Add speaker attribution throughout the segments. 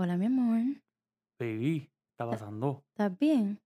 Speaker 1: Hola, mi amor.
Speaker 2: Baby, ¿qué está pasando?
Speaker 1: ¿Estás bien?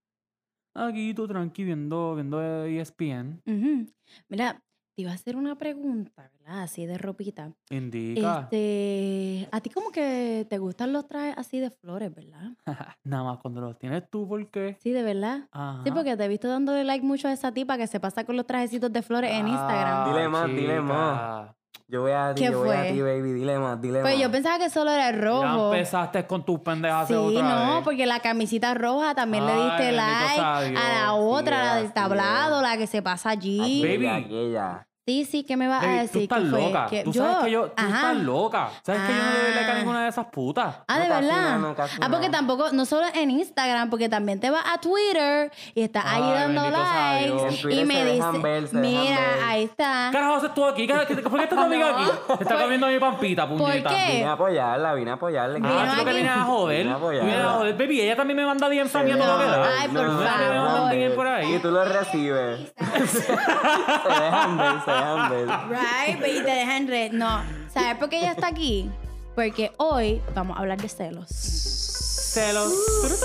Speaker 2: Aquí tú tranqui viendo, viendo ESPN.
Speaker 1: Ujú. Mira, te iba a hacer una pregunta, ¿verdad? Así de ropita.
Speaker 2: Indica.
Speaker 1: Este, a ti como que te gustan los trajes así de flores, ¿verdad?
Speaker 2: Nada más cuando los tienes tú, ¿por qué?
Speaker 1: Sí, de verdad.
Speaker 2: Ajá.
Speaker 1: Sí, porque te he visto dándole like mucho a esa tipa que se pasa con los trajecitos de flores en Instagram.
Speaker 3: Dile más, dile más. Yo voy a ti,
Speaker 1: ¿Qué
Speaker 3: yo voy a ti, baby. Dile más, dile
Speaker 1: Pues
Speaker 3: más.
Speaker 1: yo pensaba que solo era el
Speaker 2: Ya
Speaker 1: rojo.
Speaker 2: empezaste con tus pendejas
Speaker 1: Sí,
Speaker 2: otra
Speaker 1: no,
Speaker 2: vez.
Speaker 1: porque la camisita roja también le diste like a la otra, la del tablado, la que se pasa allí.
Speaker 2: Baby.
Speaker 3: Aquella,
Speaker 1: sí, ¿qué me vas a decir?
Speaker 2: tú estás loca.
Speaker 1: ¿Qué-
Speaker 2: Tú sabes que yo, tú
Speaker 1: Ajá.
Speaker 2: estás loca. ¿Sabes que yo no le doy like a
Speaker 1: Ah.
Speaker 2: ninguna de esas putas?
Speaker 1: Ah, ¿de
Speaker 3: No,
Speaker 1: verdad?
Speaker 3: no, no, casi
Speaker 1: ah, porque tampoco, no solo en Instagram, porque también te vas a Twitter y estás ahí dando likes y me dice, mira,
Speaker 3: ver.
Speaker 1: ahí está.
Speaker 2: carajo haces tú aquí? ¿Qué- qué- ¿Por qué está tu amiga
Speaker 1: No,
Speaker 2: aquí? Te está
Speaker 1: por-
Speaker 2: comiendo mi pampita, puñeta.
Speaker 1: qué?
Speaker 3: Vine a apoyarla, vine a apoyarla.
Speaker 2: Ah, tú que vienes a joder.
Speaker 3: A
Speaker 2: vienes a joder. Baby, ella también me manda también
Speaker 1: No,
Speaker 2: todo lo que da.
Speaker 1: ay, por
Speaker 2: No,
Speaker 1: favor.
Speaker 2: por.
Speaker 3: Y tú lo recibes. se dejan dejan ver.
Speaker 1: Right, y te dejan red. No, ¿sabes por qué ella está aquí? Porque hoy vamos a hablar de celos.
Speaker 2: Celos.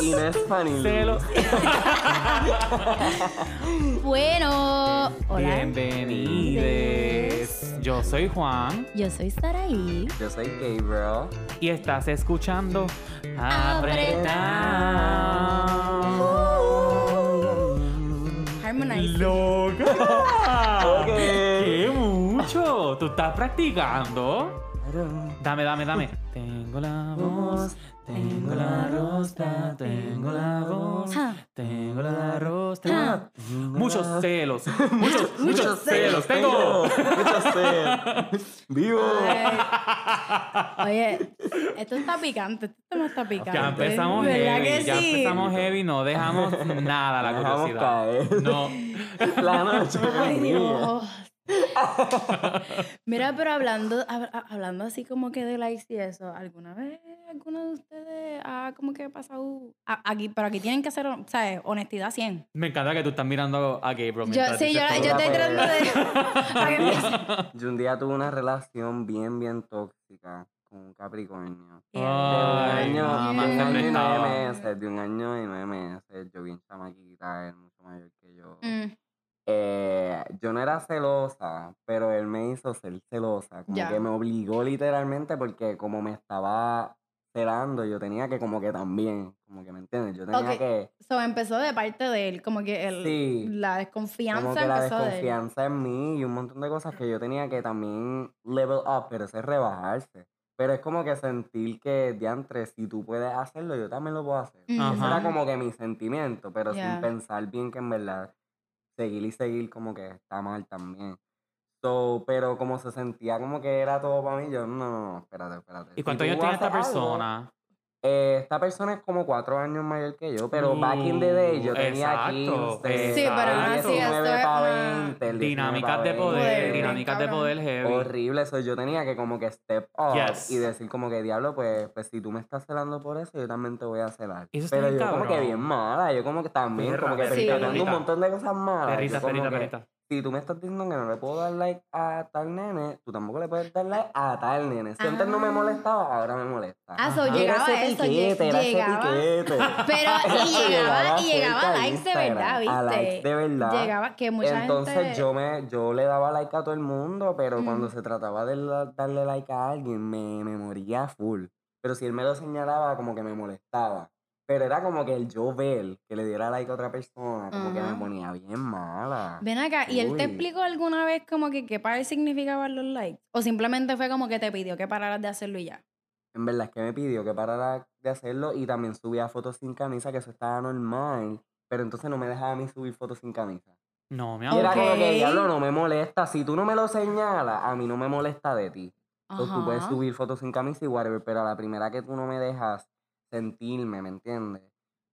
Speaker 3: Y no es funny.
Speaker 2: Celos.
Speaker 1: Bueno, hola.
Speaker 2: Bienvenidos. Yo soy Juan
Speaker 1: Yo soy Saraí.
Speaker 3: Yo soy Gabriel.
Speaker 2: y estás escuchando Apretado.
Speaker 1: Harmonize.
Speaker 2: ¡Loca!
Speaker 3: Ok.
Speaker 2: ¿Tú estás practicando? Dame, dame, dame. Tengo la voz, tengo la rostra, tengo la voz, tengo la rostra.
Speaker 1: Ja.
Speaker 2: Muchos celos, muchos, muchos celos. Tengo.
Speaker 3: Muchos celos. Vivo.
Speaker 1: Oye, esto está picante. Esto no está picante.
Speaker 2: Ya empezamos
Speaker 1: ¿Verdad
Speaker 2: heavy,
Speaker 1: que
Speaker 2: ya
Speaker 1: sí?
Speaker 2: empezamos heavy, no dejamos nada a la curiosidad. No.
Speaker 3: La noche.
Speaker 1: Ay. Mira, pero hablando, hab- ha- hablando así como que de likes y eso, ¿alguna vez alguno de ustedes ha como que pasado a- aquí? Pero aquí tienen que hacer, ¿sabes? Honestidad 100.
Speaker 2: Me encanta que tú estás mirando a Gabriel
Speaker 1: Yo, sí, yo, yo estoy tratando de...
Speaker 3: Yo un día tuve una relación bien, bien tóxica con un Capricornio. De un
Speaker 2: Ay,
Speaker 3: año,
Speaker 2: mamá,
Speaker 3: de un año y nueve meses, de un año y nueve meses, yo bien chamaquita, él mucho mayor que yo.
Speaker 1: Mm,
Speaker 3: Eh, yo no era celosa, pero él me hizo ser celosa, como que me obligó literalmente porque como me estaba celando, yo tenía que como que también, como que me entiendes, yo tenía que,
Speaker 1: So, empezó de parte de él, como que el,
Speaker 3: Sí.
Speaker 1: la desconfianza
Speaker 3: como que la
Speaker 1: empezó de él.
Speaker 3: desconfianza en mí y un montón de cosas que yo tenía que también level up, pero eso es rebajarse. Pero es como que sentir que, diantre, si tú puedes hacerlo, yo también lo puedo hacer.
Speaker 1: Mm.
Speaker 3: Era como que mi sentimiento, pero sin pensar bien que en verdad seguir y seguir como que está mal también. So, pero como se sentía como que era todo para mí, yo, no, no, no, espérate, espérate.
Speaker 2: ¿Y
Speaker 3: Si
Speaker 2: cuántos
Speaker 3: tú
Speaker 2: años tiene esta
Speaker 3: algo-
Speaker 2: persona?
Speaker 3: Eh, esta persona es como cuatro años mayor que yo, pero back in the day yo
Speaker 2: Uh,
Speaker 3: tenía
Speaker 2: exacto,
Speaker 3: 15,
Speaker 1: Sí, pero aún así esto
Speaker 3: 19
Speaker 1: es
Speaker 3: pa'
Speaker 1: una
Speaker 3: 20, el 19
Speaker 2: Dinámicas de
Speaker 3: 20.
Speaker 2: poder,
Speaker 1: Poder,
Speaker 2: dinámicas de poder heavy.
Speaker 3: Horrible, eso yo tenía que como que step up
Speaker 2: Yes.
Speaker 3: y decir como que diablo, pues, pues si tú me estás celando por eso, yo también te voy a celar.
Speaker 2: Eso
Speaker 3: Pero yo como que bien mala, yo como que también,
Speaker 2: Perra,
Speaker 3: como que perdiendo
Speaker 2: perrita.
Speaker 3: un montón de cosas malas. yo
Speaker 2: Perrita,
Speaker 3: como
Speaker 2: perrita,
Speaker 3: que,
Speaker 2: perrita.
Speaker 3: Si tú me estás diciendo que no le puedo dar like a tal nene, tú tampoco le puedes dar like a tal nene. Si antes no me
Speaker 1: Ah.
Speaker 3: molestaba, ahora me molesta.
Speaker 1: Ah, so, llegaba
Speaker 3: Era ese
Speaker 1: eso,
Speaker 3: piquete, era ese
Speaker 1: llegaba.
Speaker 3: piquete.
Speaker 1: Pero, y llegaba, y llegaba
Speaker 3: a
Speaker 1: likes de verdad,
Speaker 3: a
Speaker 1: ¿viste?
Speaker 3: likes de verdad.
Speaker 1: Llegaba que mucha
Speaker 3: Entonces
Speaker 1: gente...
Speaker 3: yo me yo le daba like a todo el mundo, pero cuando se trataba de darle like a alguien, me, me moría full. Pero si él me lo señalaba, como que me molestaba. Pero era como que el yo ver que le diera like a otra persona, como que me ponía bien mala.
Speaker 1: Ven acá, ¿y él te explicó alguna vez como que qué para él significaban los likes? ¿O simplemente fue como que te pidió que pararas de hacerlo y ya?
Speaker 3: En verdad es que me pidió que parara de hacerlo y también subía fotos sin camisa, que eso estaba normal. Pero entonces no me dejaba a mí subir fotos sin camisa.
Speaker 2: No, mi
Speaker 3: Y
Speaker 2: amor.
Speaker 3: era como que, diablo, no me molesta. Si tú no me lo señalas, a mí no me molesta de ti. Entonces tú puedes subir fotos sin camisa y whatever, pero a la primera que tú no me dejas sentirme, ¿me entiendes?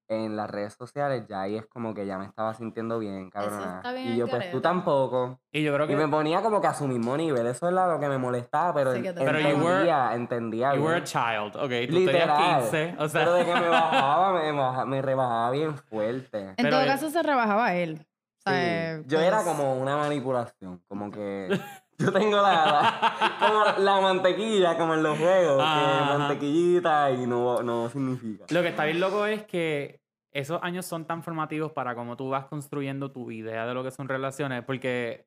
Speaker 3: En las redes sociales ya ahí es como que ya me estaba sintiendo bien, cabrona.
Speaker 1: está bien
Speaker 3: y yo, pues tú tampoco.
Speaker 2: Y yo creo
Speaker 3: Y
Speaker 2: que
Speaker 3: me ponía como que a su mismo nivel. Eso es lo que me molestaba, pero,
Speaker 1: Sí, te
Speaker 2: Pero you were-
Speaker 3: entendía, entendía
Speaker 2: you were a child, ok. Tú
Speaker 3: Literal.
Speaker 2: tenías 15, o sea.
Speaker 3: Pero de que me bajaba, me, baja- me rebajaba bien fuerte.
Speaker 1: En
Speaker 2: Pero
Speaker 1: todo
Speaker 2: él-
Speaker 1: caso se rebajaba él. O
Speaker 3: Sí, Yo era
Speaker 1: pues,
Speaker 3: como una manipulación, como que Yo tengo la, la- como la mantequilla, como en los juegos,
Speaker 2: Ajá.
Speaker 3: que mantequillita y no, no significa.
Speaker 2: Lo que está bien loco es que esos años son tan formativos para cómo tú vas construyendo tu idea de lo que son relaciones, porque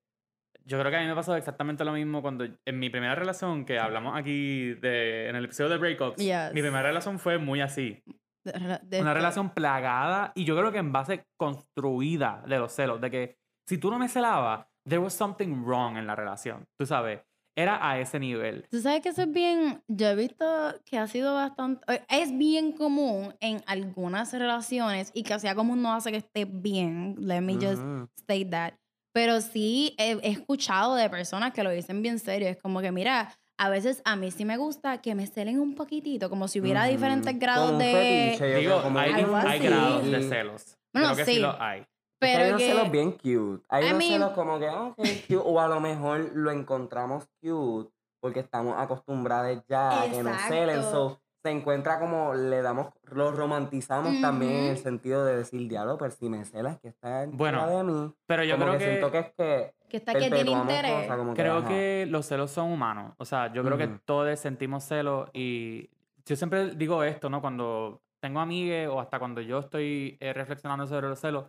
Speaker 2: yo creo que a mí me pasó exactamente lo mismo cuando en mi primera relación, que hablamos aquí de, en el episodio de Breakups,
Speaker 1: Yes.
Speaker 2: mi primera relación fue muy así.
Speaker 1: De- de-
Speaker 2: Una
Speaker 1: de-
Speaker 2: relación plagada y yo creo que en base construida de los celos, de que si tú no me celabas, there was something wrong en la relación, tú sabes, era a ese nivel.
Speaker 1: Tú sabes que eso es bien, yo he visto que ha sido bastante, eh, es bien común en algunas relaciones y que sea común no hace que esté bien, let me just
Speaker 3: Ujú.
Speaker 1: state that. Pero sí he, he escuchado de personas que lo dicen bien serio, es como que mira, a veces a mí sí me gusta que me celen un poquitito, como si hubiera
Speaker 3: Ujú.
Speaker 1: diferentes grados de...
Speaker 3: fetiche,
Speaker 2: Digo, hay, hay grados de celos.
Speaker 1: Bueno,
Speaker 2: creo que sí
Speaker 1: sí.
Speaker 2: los hay.
Speaker 3: Que hay
Speaker 1: Pero
Speaker 3: unos
Speaker 1: que...
Speaker 3: celos bien cute. Hay
Speaker 1: I
Speaker 3: unos
Speaker 1: mean-
Speaker 3: celos como que, ok, cute. O a lo mejor lo encontramos cute porque estamos acostumbrados ya a que nos celen. So, se encuentra como le damos, lo romantizamos también en el sentido de decir, diablo, pero si me celas que está en
Speaker 2: Bueno,
Speaker 3: de mí.
Speaker 2: Pero yo
Speaker 3: como
Speaker 2: creo
Speaker 3: que,
Speaker 2: que,
Speaker 3: siento que es que
Speaker 1: que está que tiene interés.
Speaker 3: cosas como
Speaker 2: creo
Speaker 3: ajá.
Speaker 2: que los celos son humanos. O sea, yo creo que todos sentimos celos y yo siempre digo esto, ¿no? Cuando tengo amigues o hasta cuando yo estoy eh, reflexionando sobre los celos,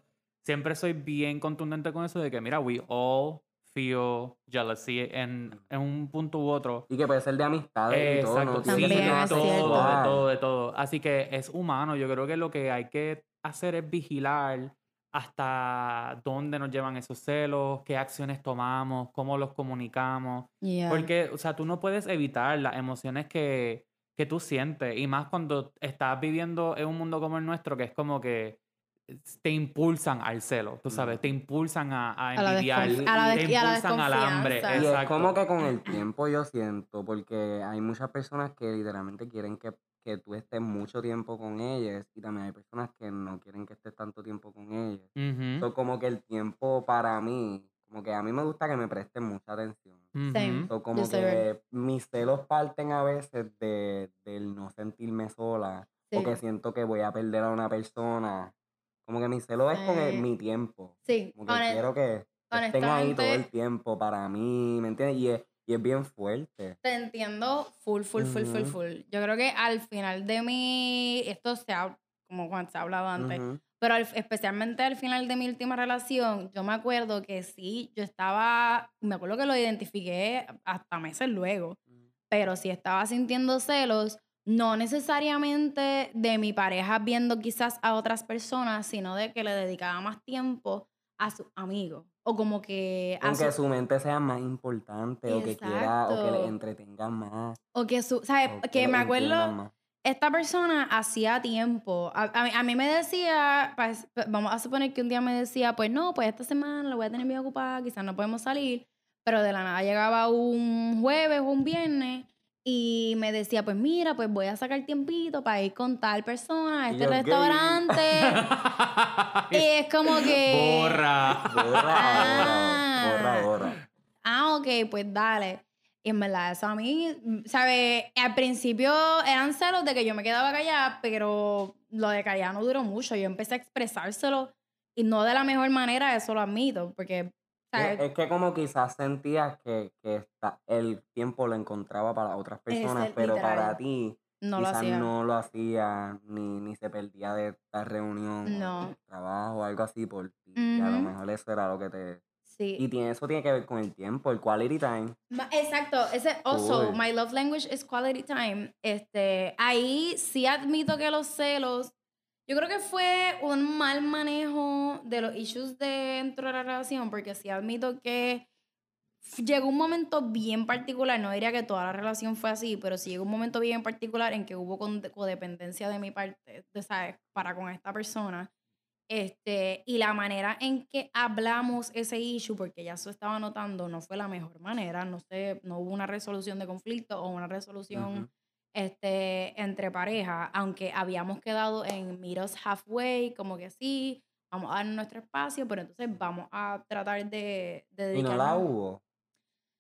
Speaker 2: siempre soy bien contundente con eso de que, mira, we all feel jealousy en, en un punto u otro.
Speaker 3: Y que puede ser de amistades y todo,
Speaker 2: de todo, de todo, de todo. Así que es humano. Yo creo que lo que hay que hacer es vigilar hasta dónde nos llevan esos celos, qué acciones tomamos, cómo los comunicamos.
Speaker 1: Yeah.
Speaker 2: Porque, o sea, tú no puedes evitar las emociones que, que tú sientes. Y más cuando estás viviendo en un mundo como el nuestro, que es como que te impulsan al celo, tú sabes, te impulsan a, a
Speaker 1: A la
Speaker 2: envidiar,
Speaker 1: desconf- a la
Speaker 2: te
Speaker 1: des- y a la
Speaker 2: impulsan al hambre.
Speaker 3: Y es como que con el tiempo yo siento, porque hay muchas personas que literalmente quieren que, que tú estés mucho tiempo con ellas y también hay personas que no quieren que estés tanto tiempo con ellas. So, como que el tiempo para mí, como que a mí me gusta que me presten mucha atención. So, como que mis celos parten a veces de, del no sentirme sola o
Speaker 1: Sí.
Speaker 3: que siento que voy a perder a una persona. Como que mi celo es con el- mi tiempo.
Speaker 1: Sí,
Speaker 3: Como que quiero que estén ahí todo el tiempo para mí, ¿me entiendes? Y es, y es bien fuerte.
Speaker 1: Te entiendo full, full, full, full, full. Yo creo que al final de mi, esto se ha, como cuando se ha hablado antes, pero al- especialmente al final de mi última relación, yo me acuerdo que sí, yo estaba, me acuerdo que lo identifiqué hasta meses luego, pero sí estaba sintiendo celos, no necesariamente de mi pareja viendo quizás a otras personas, sino de que le dedicaba más tiempo a sus amigos. O como que
Speaker 3: Aunque
Speaker 1: su-
Speaker 3: su mente sea más importante o que quiera o que
Speaker 1: Exacto.
Speaker 3: le entretenga más.
Speaker 1: o que su, ¿sabes?
Speaker 3: o
Speaker 1: Que
Speaker 3: lo
Speaker 1: me acuerdo,
Speaker 3: más.
Speaker 1: esta persona hacía tiempo, a, a mí- a mí me decía, pues, vamos a suponer que un día me decía, pues no, pues esta semana lo voy a tener bien ocupada, quizás no podemos salir, pero de la nada llegaba un jueves o un viernes y me decía, pues mira, pues voy a sacar tiempito para ir con tal persona a este
Speaker 3: yo,
Speaker 1: restaurante. y es como que...
Speaker 2: Borra.
Speaker 3: Borra
Speaker 1: Ah.
Speaker 3: ahora, borra ahora.
Speaker 1: Ah, ok, pues dale. Y en verdad, eso a mí, ¿sabes? Al principio eran celos de que yo me quedaba callada, pero lo de callada no duró mucho. Yo empecé a expresárselo y no de la mejor manera, eso lo admito, porque.
Speaker 3: Es, es que como quizás sentías que, que esta- el tiempo lo encontraba para otras personas, pero para ti
Speaker 1: no lo
Speaker 3: quizás
Speaker 1: hacía.
Speaker 3: no lo hacía ni, ni se perdía de esta reunión o
Speaker 1: No.
Speaker 3: de trabajo o algo así por ti. A lo mejor eso era lo que te...
Speaker 1: Sí.
Speaker 3: Y tiene, eso tiene que ver con el tiempo, el quality time.
Speaker 1: Exacto, ese also, my love language is quality time. Este, ahí sí admito que los celos, yo creo que fue un mal manejo de los issues dentro de la relación, porque sí admito que llegó un momento bien particular, no diría que toda la relación fue así, pero sí llegó un momento bien particular en que hubo con- codependencia de mi parte, de, ¿sabes? Para con esta persona. Este, y la manera en que hablamos ese issue, porque ya se estaba notando, no fue la mejor manera, no sé, no hubo una resolución de conflicto o una resolución este, entre pareja, aunque habíamos quedado en us halfway, como que sí, vamos a dar nuestro espacio, pero entonces vamos a tratar de, de
Speaker 3: Y no la hubo.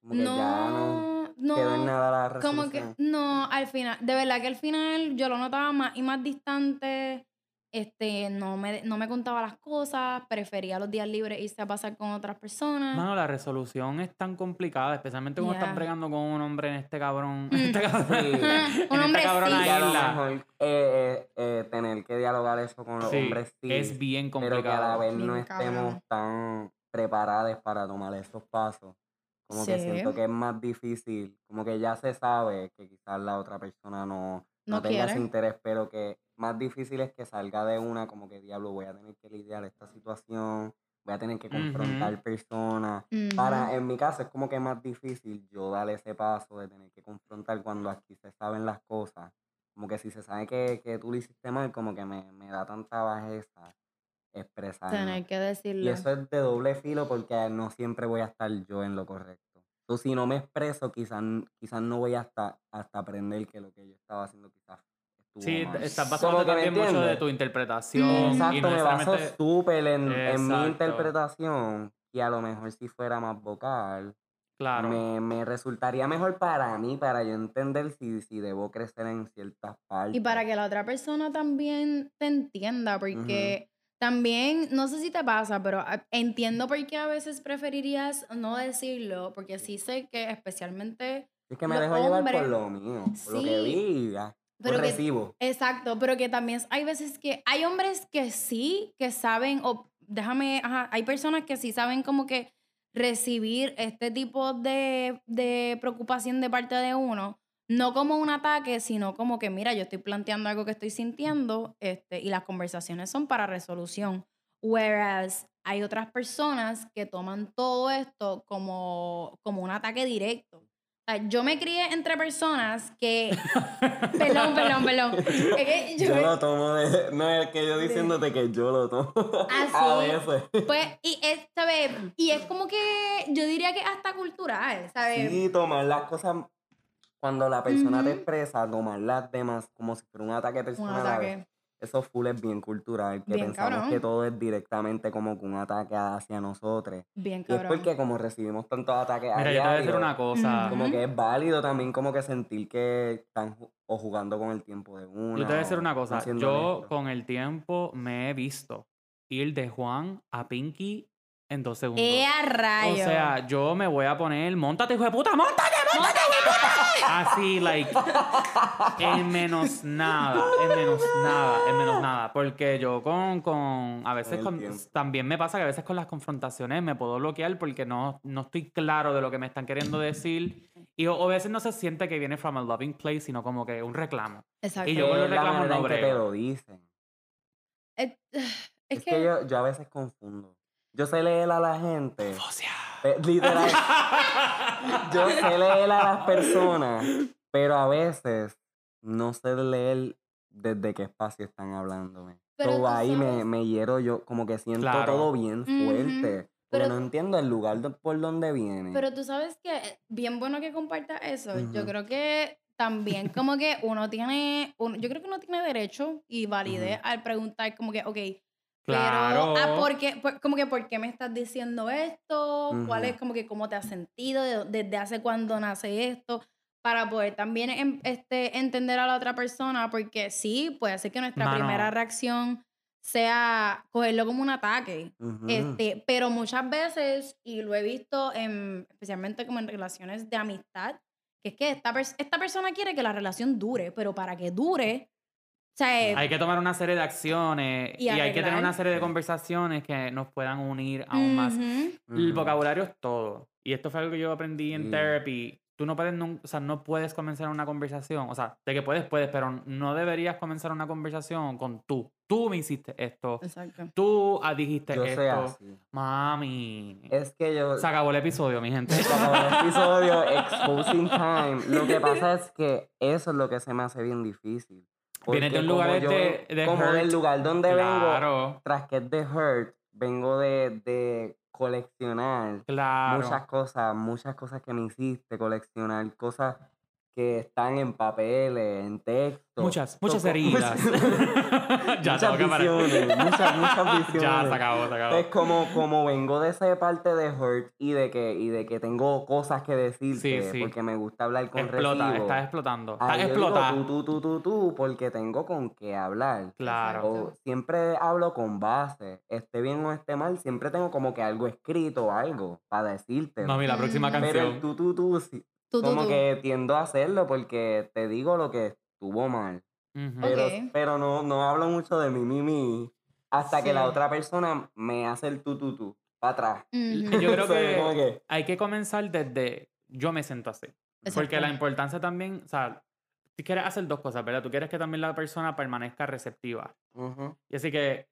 Speaker 3: Como que ya no
Speaker 1: no,
Speaker 3: quedó en
Speaker 1: no,
Speaker 3: nada la
Speaker 1: como que no, al final, de verdad que al final yo lo notaba más y más distante. Este, no me, no me contaba las cosas, prefería los días libres irse a pasar con otras personas.
Speaker 2: Mano, la resolución es tan complicada, especialmente cuando
Speaker 1: Yeah.
Speaker 2: estás bregando con un hombre en este cabrón.
Speaker 1: Mm.
Speaker 2: En este cabrón.
Speaker 3: Sí.
Speaker 2: en
Speaker 1: Un hombre
Speaker 2: esta cabrona
Speaker 1: sí.
Speaker 3: Lo
Speaker 2: isla.
Speaker 3: mejor eh, eh, eh, tener que dialogar eso con los
Speaker 2: Sí,
Speaker 3: hombres sí,
Speaker 2: es bien
Speaker 3: pero que a la
Speaker 2: complicado.
Speaker 3: vez no
Speaker 1: Bien
Speaker 3: estemos
Speaker 1: cabrón.
Speaker 3: tan preparados para tomar esos pasos. Como que
Speaker 1: Sí.
Speaker 3: siento que es más difícil, como que ya se sabe que quizás la otra persona no, no,
Speaker 1: No
Speaker 3: tenga ese
Speaker 1: quiere.
Speaker 3: interés, pero que más difícil es que salga de una como que diablo, voy a tener que lidiar esta situación, voy a tener que confrontar personas. Para, en mi caso es como que más difícil yo dar ese paso de tener que confrontar cuando aquí se saben las cosas. Como que si se sabe que, que tú lo hiciste mal, como que me, me da tanta bajeza expresarlo.
Speaker 1: Tener que
Speaker 3: Y
Speaker 1: decirlo.
Speaker 3: eso es de doble filo porque no siempre voy a estar yo en lo correcto. Entonces, si no me expreso, quizás quizás no voy hasta, hasta aprender que lo que yo estaba haciendo quizás
Speaker 2: Sí, estás
Speaker 3: me
Speaker 2: también mucho de tu interpretación. y
Speaker 3: Exacto,
Speaker 2: no
Speaker 3: me baso súper en, en mi interpretación y a lo mejor si fuera más vocal,
Speaker 2: Claro.
Speaker 3: me, me resultaría mejor para mí, para yo entender si, si debo crecer en ciertas partes.
Speaker 1: Y para que la otra persona también te entienda, porque también, no sé si te pasa, pero ah, entiendo por qué a veces preferirías no decirlo, porque sí sé que especialmente,
Speaker 3: Es que me
Speaker 1: los
Speaker 3: dejo llevar por
Speaker 1: hombres-
Speaker 3: lo mío, por lo que
Speaker 1: Sí,
Speaker 3: ya,
Speaker 1: pero que-
Speaker 3: recibo.
Speaker 1: exacto, pero que también hay veces que hay hombres que sí, que saben, o déjame, ajá, hay personas que sí saben como que recibir este tipo de, de preocupación de parte de uno, no como un ataque, sino como que, mira, yo estoy planteando algo que estoy sintiendo este, y las conversaciones son para resolución. Whereas hay otras personas que toman todo esto como, como un ataque directo. Sea, yo me crié entre personas que... perdón, perdón, perdón. Es que yo
Speaker 3: Yo
Speaker 1: me-
Speaker 3: lo tomo de. No es que yo diciéndote que yo lo tomo.
Speaker 1: Ah,
Speaker 3: A veces.
Speaker 1: Pues, y es, ¿sabes? Y es como que yo diría que hasta cultural, ¿sabes?
Speaker 3: Sí, tomar las cosas. Cuando la persona te
Speaker 1: Ujú.
Speaker 3: expresa, tomar las demás como si fuera un ataque
Speaker 1: Un
Speaker 3: personal. a veces,
Speaker 1: ataque.
Speaker 3: Eso full es bien cultural, que
Speaker 1: Bien
Speaker 3: pensamos
Speaker 1: cabrón.
Speaker 3: que todo es directamente como que un ataque hacia nosotros.
Speaker 1: Bien
Speaker 3: Y es
Speaker 1: cabrón.
Speaker 3: porque como recibimos tantos ataques a
Speaker 2: Mira, yo te voy a decir una cosa.
Speaker 3: Como que es válido también como que sentir que están o jugando con el tiempo de uno.
Speaker 2: Yo te voy a decir una cosa. Yo con el tiempo me he visto ir de Juan a Pinky en dos segundos.
Speaker 1: ¡Eh, a rayo!
Speaker 2: O sea, yo me voy a poner, montate, hijo de puta, montate, Así, like, en menos nada, en menos nada, en menos nada. Porque yo con, con a veces con- también me pasa que a veces con las confrontaciones me puedo bloquear porque no, no estoy claro de lo que me están queriendo decir. Y o, o a veces no se siente que viene from a loving place, sino como que un reclamo.
Speaker 1: Exacto.
Speaker 2: y yo con los reclamos no
Speaker 3: que te lo dicen.
Speaker 1: Es, es
Speaker 3: Es
Speaker 1: que...
Speaker 3: que yo, yo a veces confundo. Yo sé leer a la gente. Pe- Literal. yo sé leer a las personas, pero a veces no sé leer desde qué espacio están hablándome.
Speaker 1: Pero
Speaker 3: So, ahí me, me hiero yo, como que siento
Speaker 2: Claro.
Speaker 3: todo bien fuerte.
Speaker 1: Pero-
Speaker 3: no entiendo el lugar por donde viene.
Speaker 1: Pero tú sabes que bien bueno que compartas eso. Yo creo que también como que uno tiene, uno- yo creo que uno tiene derecho y validez al preguntar como que, ok,
Speaker 2: Claro.
Speaker 1: pero, ah, ¿por qué? Por- como que, ¿por qué me estás diciendo esto? ¿Cuál
Speaker 3: Ujú.
Speaker 1: es como que cómo te has sentido? ¿De- ¿Desde hace cuándo nace esto? Para poder también em- este, entender a la otra persona, porque sí, puede ser que nuestra
Speaker 2: Mano.
Speaker 1: primera reacción sea cogerlo como un ataque.
Speaker 3: Ujú.
Speaker 1: Este, pero muchas veces, y lo he visto en, especialmente como en relaciones de amistad, que es que esta, esta persona quiere que la relación dure, pero para que dure, sea, eh,
Speaker 2: Hay que tomar una serie de acciones
Speaker 1: Y
Speaker 2: y, hay que tener una serie de conversaciones que nos puedan unir aún más.
Speaker 1: ujú,
Speaker 2: El vocabulario es todo. Y esto fue algo que yo aprendí en
Speaker 3: Sí.
Speaker 2: therapy. Tú no puedes, nun- o sea, no puedes comenzar una conversación. O sea, de que puedes, puedes, pero no deberías comenzar una conversación con tú. Tú me hiciste esto.
Speaker 1: Exacto.
Speaker 2: Tú ah, dijiste
Speaker 3: Yo
Speaker 2: esto.
Speaker 3: sé así.
Speaker 2: Mami.
Speaker 3: Es que yo.
Speaker 2: Se acabó el episodio, mi gente.
Speaker 3: Se acabó el episodio Exposing Time. Lo que pasa es que eso es lo que se me hace bien difícil.
Speaker 2: Vienes de un lugar
Speaker 3: como yo
Speaker 2: de- de
Speaker 3: Como
Speaker 2: hurt.
Speaker 3: del lugar donde vengo,
Speaker 2: Claro,
Speaker 3: tras que es de hurt, vengo de, de coleccionar
Speaker 2: claro.
Speaker 3: muchas cosas, muchas cosas que me hiciste, coleccionar cosas que están en papeles, en texto.
Speaker 2: Muchas, muchas heridas. ya,
Speaker 3: muchas visiones, muchas, muchas visiones.
Speaker 2: Ya, se acabó, se acabó.
Speaker 3: Es como, como vengo de esa parte de hurt y de que, y de que tengo cosas que decirte,
Speaker 2: Sí, sí.
Speaker 3: porque me gusta hablar con
Speaker 2: Explota,
Speaker 3: recibo.
Speaker 2: estás explotando. Estás explotando.
Speaker 3: tú, tú, tú, tú, tú, porque tengo con qué hablar.
Speaker 2: Claro.
Speaker 3: O siempre hablo con base, esté bien o esté mal, siempre tengo como que algo escrito algo para decirte.
Speaker 2: Mami, la próxima.
Speaker 3: Pero
Speaker 2: canción.
Speaker 3: el tú, tú, tú, sí,
Speaker 1: Tú,
Speaker 3: como
Speaker 1: tú.
Speaker 3: que tiendo a hacerlo porque te digo lo que estuvo mal. Pero, pero no, no hablo mucho de mi, mi, mi, hasta que la otra persona me hace el tú, tú, tú, para atrás.
Speaker 2: Yo creo que- Hay que comenzar desde yo me siento así. Porque la importancia también, o sea, tú quieres hacer dos cosas, ¿verdad? Tú quieres que también la persona permanezca receptiva. Y así que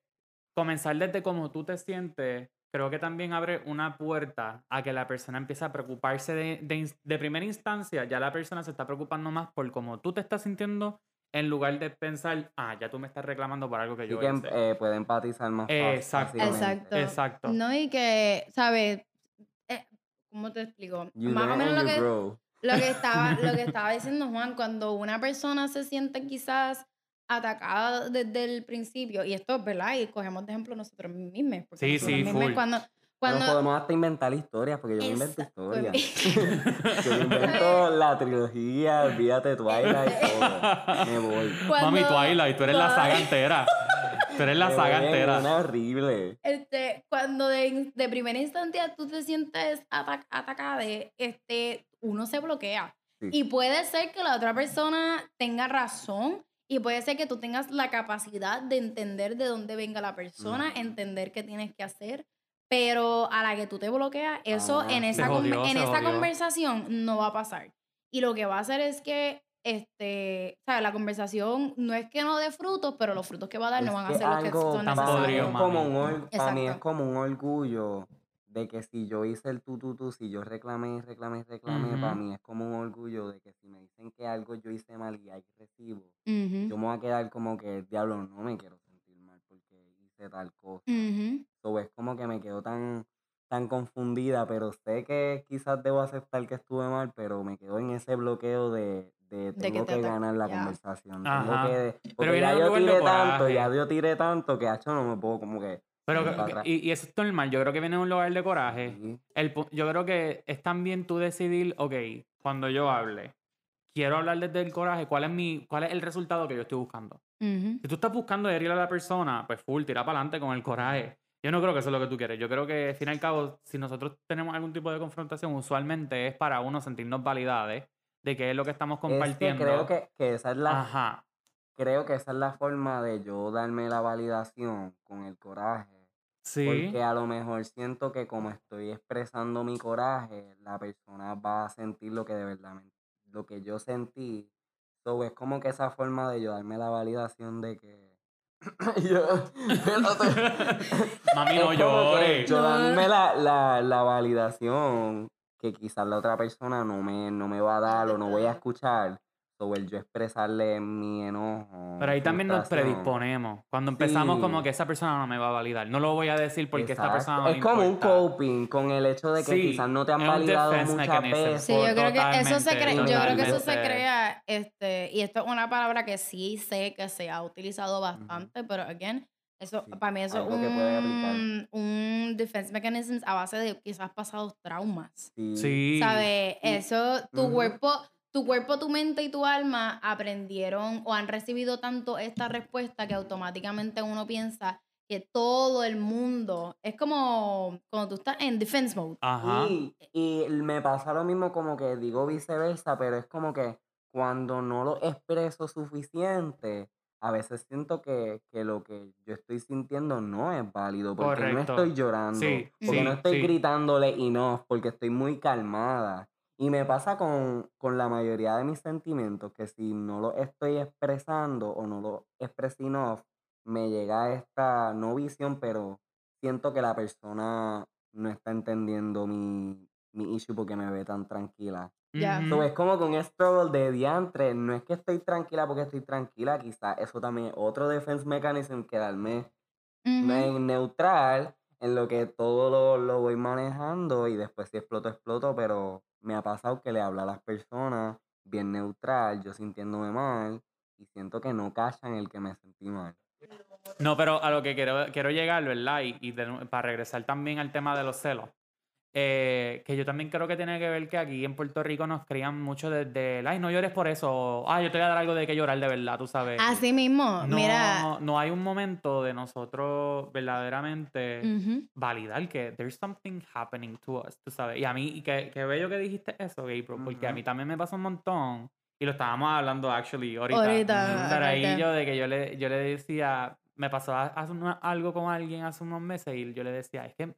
Speaker 2: comenzar desde cómo tú te sientes, creo que también abre una puerta a que la persona empiece a preocuparse de, de, primera instancia, ya la persona se está preocupando más por cómo tú te estás sintiendo en lugar de pensar, ah, ya tú me estás reclamando por algo que
Speaker 3: sí
Speaker 2: yo
Speaker 3: que
Speaker 2: hice.
Speaker 3: eh, puede empatizar más.
Speaker 2: Exacto.
Speaker 1: Exacto.
Speaker 2: Exacto.
Speaker 1: No, y que, ¿sabes? Eh, ¿Cómo te explico?
Speaker 3: You
Speaker 1: Más o menos lo que,
Speaker 3: grow.
Speaker 1: lo que estaba, lo que estaba diciendo Juan, cuando una persona se siente quizás atacada desde el principio, y esto es verdad, y cogemos de ejemplo nosotros mismos. porque
Speaker 2: Sí,
Speaker 1: nosotros
Speaker 2: sí,
Speaker 1: mismos
Speaker 2: full.
Speaker 1: Cuando,
Speaker 3: Pero
Speaker 1: cuando,
Speaker 3: podemos hasta inventar historias, porque yo me invento historias. yo invento la trilogía, olvídate Twilight, todo. Me voy.
Speaker 1: Cuando-
Speaker 2: Mami, Twilight, tú eres la saga entera. Tú eres la
Speaker 3: Me
Speaker 2: saga
Speaker 3: voy en
Speaker 2: entera.
Speaker 3: Una horrible.
Speaker 1: este, cuando de, de primera instancia tú te sientes ata- atacada, este, uno se bloquea.
Speaker 3: Sí.
Speaker 1: Y puede ser que la otra persona tenga razón y puede ser que tú tengas la capacidad de entender de dónde venga la persona, entender qué tienes que hacer, pero a la que tú te bloqueas, eso
Speaker 3: Ah,
Speaker 1: en esa,
Speaker 2: jodió,
Speaker 1: en esa
Speaker 2: jodió.
Speaker 1: conversación no va a pasar. Y lo que va a hacer es que este, ¿sabes? La conversación no es que no dé frutos, pero los frutos que va a dar no van a ser los que son
Speaker 2: tan
Speaker 3: para mí
Speaker 2: podrido,
Speaker 3: es
Speaker 1: necesarios.
Speaker 3: como
Speaker 2: mami.
Speaker 3: un or- para mí es como un orgullo de que si yo hice el tú, tú, tú, si yo reclamé, reclamé, reclamé, para mí es como un orgullo de que si me dicen que algo yo hice mal y hay recibo,
Speaker 1: Ujú,
Speaker 3: yo me voy a quedar como que, diablo, no me quiero sentir mal porque hice tal cosa.
Speaker 1: ujú.
Speaker 3: So, es como que me quedo tan, tan confundida, pero sé que quizás debo aceptar que estuve mal, pero me quedo en ese bloqueo de, de
Speaker 1: De que
Speaker 3: tengo
Speaker 1: te
Speaker 3: que ganar la conversación. Tengo que,
Speaker 2: Pero
Speaker 3: porque
Speaker 2: viene
Speaker 3: ya yo tiré tanto,
Speaker 2: coraje.
Speaker 3: ya yo tiré tanto que hacho no me puedo como que
Speaker 2: Pero, y, y eso es normal. Yo creo que viene de un lugar de coraje. El, yo creo que es también tú decidir, ok, cuando yo hable, quiero hablar desde el coraje, ¿cuál es, mi, cuál es el resultado que yo estoy buscando? Si tú estás buscando herir a la persona, pues full, tira para adelante con el coraje. Yo no creo que eso es lo que tú quieres. Yo creo que, al fin y al cabo, si nosotros tenemos algún tipo de confrontación, usualmente es para uno sentirnos validades de qué es lo que estamos
Speaker 3: Es que
Speaker 2: compartiendo.
Speaker 3: creo que, que esa es la
Speaker 2: Ajá.
Speaker 3: creo que esa es la forma de yo darme la validación con el coraje.
Speaker 2: Sí.
Speaker 3: Porque a lo mejor siento que como estoy expresando mi coraje, la persona va a sentir lo que de verdad me- lo que yo sentí. So, es como que esa forma de yo darme la validación de que yo.
Speaker 2: Mami, no llores.
Speaker 3: Yo darme la, la, la validación que quizás la otra persona no me, no me va a dar o no voy a escuchar. Sobre el yo expresarle mi enojo.
Speaker 2: Pero ahí también nos predisponemos. Cuando empezamos como
Speaker 3: Sí.
Speaker 2: que esa persona no me va a validar. No lo voy a decir porque esta persona no
Speaker 3: Exacto. Es como un
Speaker 2: importa.
Speaker 3: coping con el hecho de que
Speaker 2: Sí,
Speaker 3: quizás no te han
Speaker 2: es un
Speaker 3: validado muchas veces.
Speaker 1: Sí, yo creo que eso se crea, yo creo que eso se crea, este, y esto es una palabra que sí sé que se ha utilizado bastante, pero again, eso,
Speaker 3: Sí,
Speaker 1: para mí eso es un, un defense mechanism a base de quizás pasados traumas.
Speaker 3: Sí.
Speaker 2: Sí.
Speaker 1: ¿Sabes? Eso, tu
Speaker 3: Ujú.
Speaker 1: cuerpo, tu cuerpo, tu mente y tu alma aprendieron o han recibido tanto esta respuesta que automáticamente uno piensa que todo el mundo es como cuando tú estás en defense mode.
Speaker 2: Ajá.
Speaker 3: Y, y me pasa lo mismo como que digo viceversa, pero es como que cuando no lo expreso suficiente, a veces siento que, que lo que yo estoy sintiendo no es válido, porque no estoy llorando,
Speaker 2: Sí,
Speaker 3: porque
Speaker 2: sí,
Speaker 3: no estoy
Speaker 2: sí.
Speaker 3: gritándole enough, porque estoy muy calmada. Y me pasa con, con la mayoría de mis sentimientos, que si no lo estoy expresando o no lo expresé enough, me llega esta, no visión, pero siento que la persona no está entendiendo mi, mi issue porque me ve tan tranquila.
Speaker 1: Ya.
Speaker 2: Ujú.
Speaker 3: So, es como un struggle de diantre. No es que estoy tranquila porque estoy tranquila, quizás eso también es otro defense mechanism, quedarme
Speaker 1: Ujú.
Speaker 3: en neutral, en lo que todo lo, lo voy manejando y después si exploto, exploto, pero me ha pasado que le hablo a las personas bien neutral, yo sintiéndome mal y siento que no cachan el que me sentí mal.
Speaker 2: No, pero a lo que quiero, quiero llegar, ¿verdad? Y, y para regresar también al tema de los celos. Eh, que yo también creo que tiene que ver que aquí en Puerto Rico nos crían mucho desde el, ay, no llores por eso, ay, yo te voy a dar algo de que llorar de verdad, tú sabes.
Speaker 1: Así mismo,
Speaker 2: no,
Speaker 1: mira.
Speaker 2: no hay un momento de nosotros verdaderamente
Speaker 1: ujú.
Speaker 2: validar que there's something happening to us, tú sabes. Y a mí, y que, que bello que dijiste eso, Gabriel, porque a mí también me pasa un montón. Y lo estábamos hablando, actually, ahorita.
Speaker 1: Ahorita,
Speaker 2: Pero ahí yo de que yo le, yo le decía, me pasó a- una- algo con alguien hace unos meses y yo le decía, es que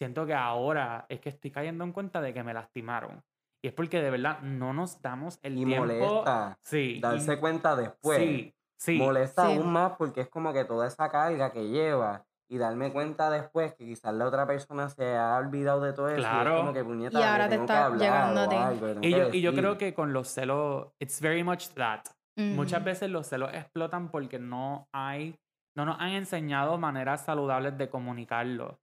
Speaker 2: siento que ahora es que estoy cayendo en cuenta de que me lastimaron. Y es porque de verdad no nos damos el
Speaker 3: Y
Speaker 2: tiempo.
Speaker 3: molesta
Speaker 2: Sí. y-
Speaker 3: darse cuenta después.
Speaker 2: Sí, sí.
Speaker 3: Molesta
Speaker 1: Sí.
Speaker 3: aún más porque es como que toda esa carga que lleva y darme cuenta después que quizás la otra persona se ha olvidado de todo eso. y
Speaker 2: Claro.
Speaker 3: es como que puñeta,
Speaker 1: Y ahora te está
Speaker 3: hablar
Speaker 1: llegando a
Speaker 3: algo,
Speaker 2: Y yo, y yo creo que con los celos, it's very much that. Muchas
Speaker 1: Ujú.
Speaker 2: veces los celos explotan porque no hay, no nos han enseñado maneras saludables de comunicarlo.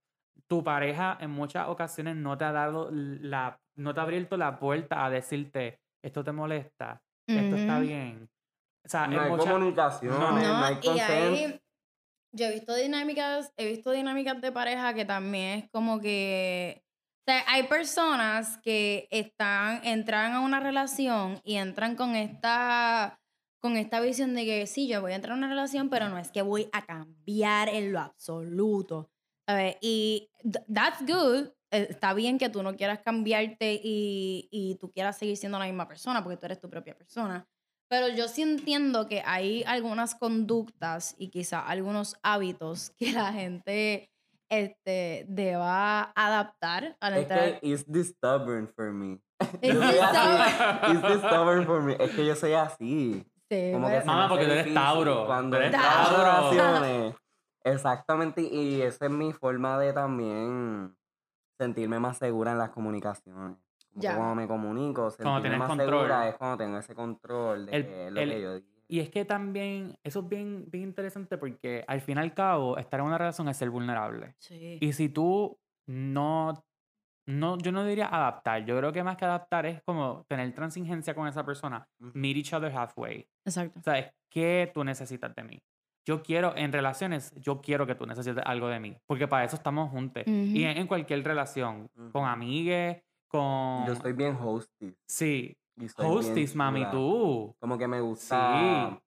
Speaker 2: Tu pareja en muchas ocasiones no te ha dado la, no te ha abierto la puerta a decirte, esto te molesta, esto está bien. O sea,
Speaker 3: No hay
Speaker 2: muchas-
Speaker 3: comunicación,
Speaker 2: No.
Speaker 3: no,
Speaker 1: No,
Speaker 3: hay
Speaker 1: y ahí yo he visto dinámicas, he visto dinámicas de pareja que también es como que o sea, hay personas que están, entran a una relación y entran con esta, con esta visión de que sí, yo voy a entrar a una relación, pero no es que voy a cambiar en lo absoluto. Y th- that's good. eh, Está bien que tú no quieras cambiarte y, y tú quieras seguir siendo la misma persona porque tú eres tu propia persona. Pero yo sí entiendo que hay algunas conductas y quizá algunos hábitos que la gente este, deba adaptar al
Speaker 3: Es
Speaker 1: entrar.
Speaker 3: que it's this stubborn for me.
Speaker 1: It's this
Speaker 3: stubborn for me. Es que yo soy así.
Speaker 1: Sí,
Speaker 3: Como
Speaker 1: pues,
Speaker 3: que
Speaker 2: Mamá, porque tú eres Tauro,
Speaker 3: Cuando
Speaker 2: eres
Speaker 1: Tauro.
Speaker 3: Exactamente. Y esa es mi forma de también sentirme más segura en las comunicaciones.
Speaker 1: Ya.
Speaker 3: cuando me comunico, sentirme
Speaker 2: tienes
Speaker 3: más
Speaker 2: control.
Speaker 3: segura es cuando tengo ese control de
Speaker 2: El-
Speaker 3: que es lo
Speaker 2: el-
Speaker 3: que yo digo.
Speaker 2: Y es que también, eso es bien, bien interesante porque al fin y al cabo, estar en una relación es ser vulnerable.
Speaker 1: sí.
Speaker 2: Y si tú no, no, yo no diría adaptar, yo creo que más que adaptar es como tener transigencia con esa persona, meet each other halfway.
Speaker 1: Exacto.
Speaker 2: ¿Sabes? ¿Qué tú necesitas de mí? Yo quiero, en relaciones, yo quiero que tú necesites algo de mí, porque para eso estamos juntos. Y en, en cualquier relación, con amigues, con...
Speaker 3: Yo soy bien hosty.
Speaker 2: Sí, hosties, mami,
Speaker 3: chula.
Speaker 2: tú.
Speaker 3: Como que me gusta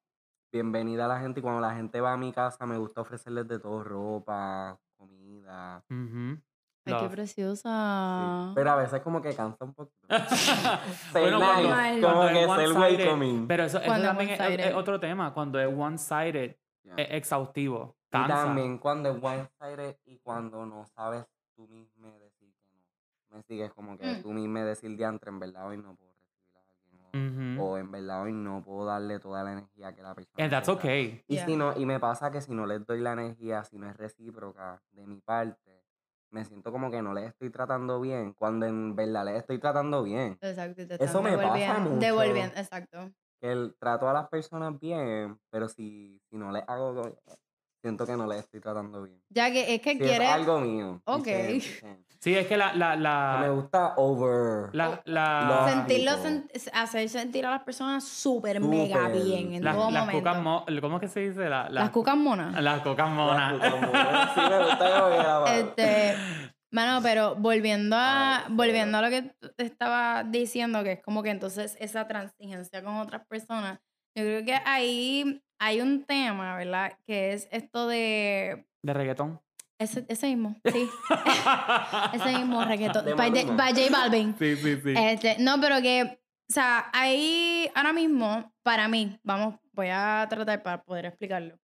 Speaker 3: bienvenida a la gente y cuando la gente va a mi casa me gusta ofrecerles de todo, ropa, comida.
Speaker 2: Ujú.
Speaker 1: Ay, qué
Speaker 3: sí.
Speaker 1: preciosa.
Speaker 3: Pero a veces como que cansa un poquito.
Speaker 2: Bueno,
Speaker 3: nice,
Speaker 1: cuando
Speaker 3: como
Speaker 2: es
Speaker 3: que ser
Speaker 2: one-sided,
Speaker 3: welcoming.
Speaker 2: Pero eso, eso
Speaker 1: Cuando es
Speaker 2: también es, es otro tema. Cuando es one-sided,
Speaker 3: Ya.
Speaker 2: es exhaustivo.
Speaker 3: Y
Speaker 2: Cansa.
Speaker 3: también cuando es one-sided y cuando no sabes tú mismo decir que no. Me sigues como que
Speaker 1: Mm.
Speaker 3: tú mismo decir diantre, en verdad hoy no puedo recibir a alguien. O, o en verdad hoy no puedo darle toda la energía que la persona
Speaker 2: And that's okay.
Speaker 3: Y
Speaker 1: Yeah.
Speaker 3: si no, y me pasa que si no les doy la energía, si no es recíproca de mi parte, me siento como que no les estoy tratando bien, cuando en verdad les estoy tratando bien.
Speaker 1: Exacto. y te
Speaker 3: Eso me pasa
Speaker 1: devolviendo-
Speaker 3: mucho.
Speaker 1: Devolviendo, exacto.
Speaker 3: Que el, trato a las personas bien, pero si, si no les hago, siento que no les estoy tratando bien.
Speaker 1: Ya que es que
Speaker 3: Si
Speaker 1: quieres.
Speaker 3: es algo mío.
Speaker 1: Ok.
Speaker 3: dicen- dicen,
Speaker 2: Sí, es que la... la,
Speaker 3: que me
Speaker 2: la,
Speaker 3: gusta over.
Speaker 2: la, la-
Speaker 1: sentirlo, hacer sentir a las personas súper mega bien en
Speaker 2: las,
Speaker 1: todo
Speaker 2: las
Speaker 1: momento.
Speaker 2: cucas mo- ¿Cómo es que se dice? La-
Speaker 1: las cucas monas.
Speaker 2: Las cocas monas.
Speaker 3: Las cucas monas. Sí, me gusta que la-
Speaker 1: Este, bueno, pero volviendo a,
Speaker 3: Ay,
Speaker 1: volviendo a lo que te estaba diciendo, que es como que entonces esa transigencia con otras personas, yo creo que ahí hay un tema, ¿verdad? Que es esto de
Speaker 2: De reggaetón.
Speaker 1: ese, ese mismo, sí, ese mismo reggaetón,
Speaker 3: De
Speaker 1: by, de- by J Balvin.
Speaker 2: sí, sí, sí.
Speaker 1: Este, no, pero que, o sea, ahí ahora mismo, para mí, vamos, voy a tratar para poder explicarlo.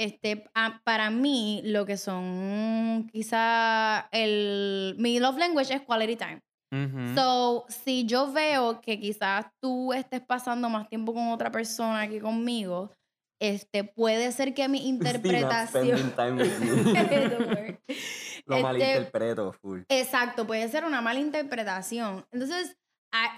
Speaker 1: Este, para mí, lo que son quizá el. Mi love language es quality time.
Speaker 2: Ujú.
Speaker 1: So, si yo veo que quizás tú estés pasando más tiempo con otra persona que conmigo, este, puede ser que mi interpretación.
Speaker 3: time with
Speaker 1: word.
Speaker 3: Lo
Speaker 1: Este,
Speaker 3: malinterpreto full.
Speaker 1: Exacto, puede ser una mala interpretación. Entonces,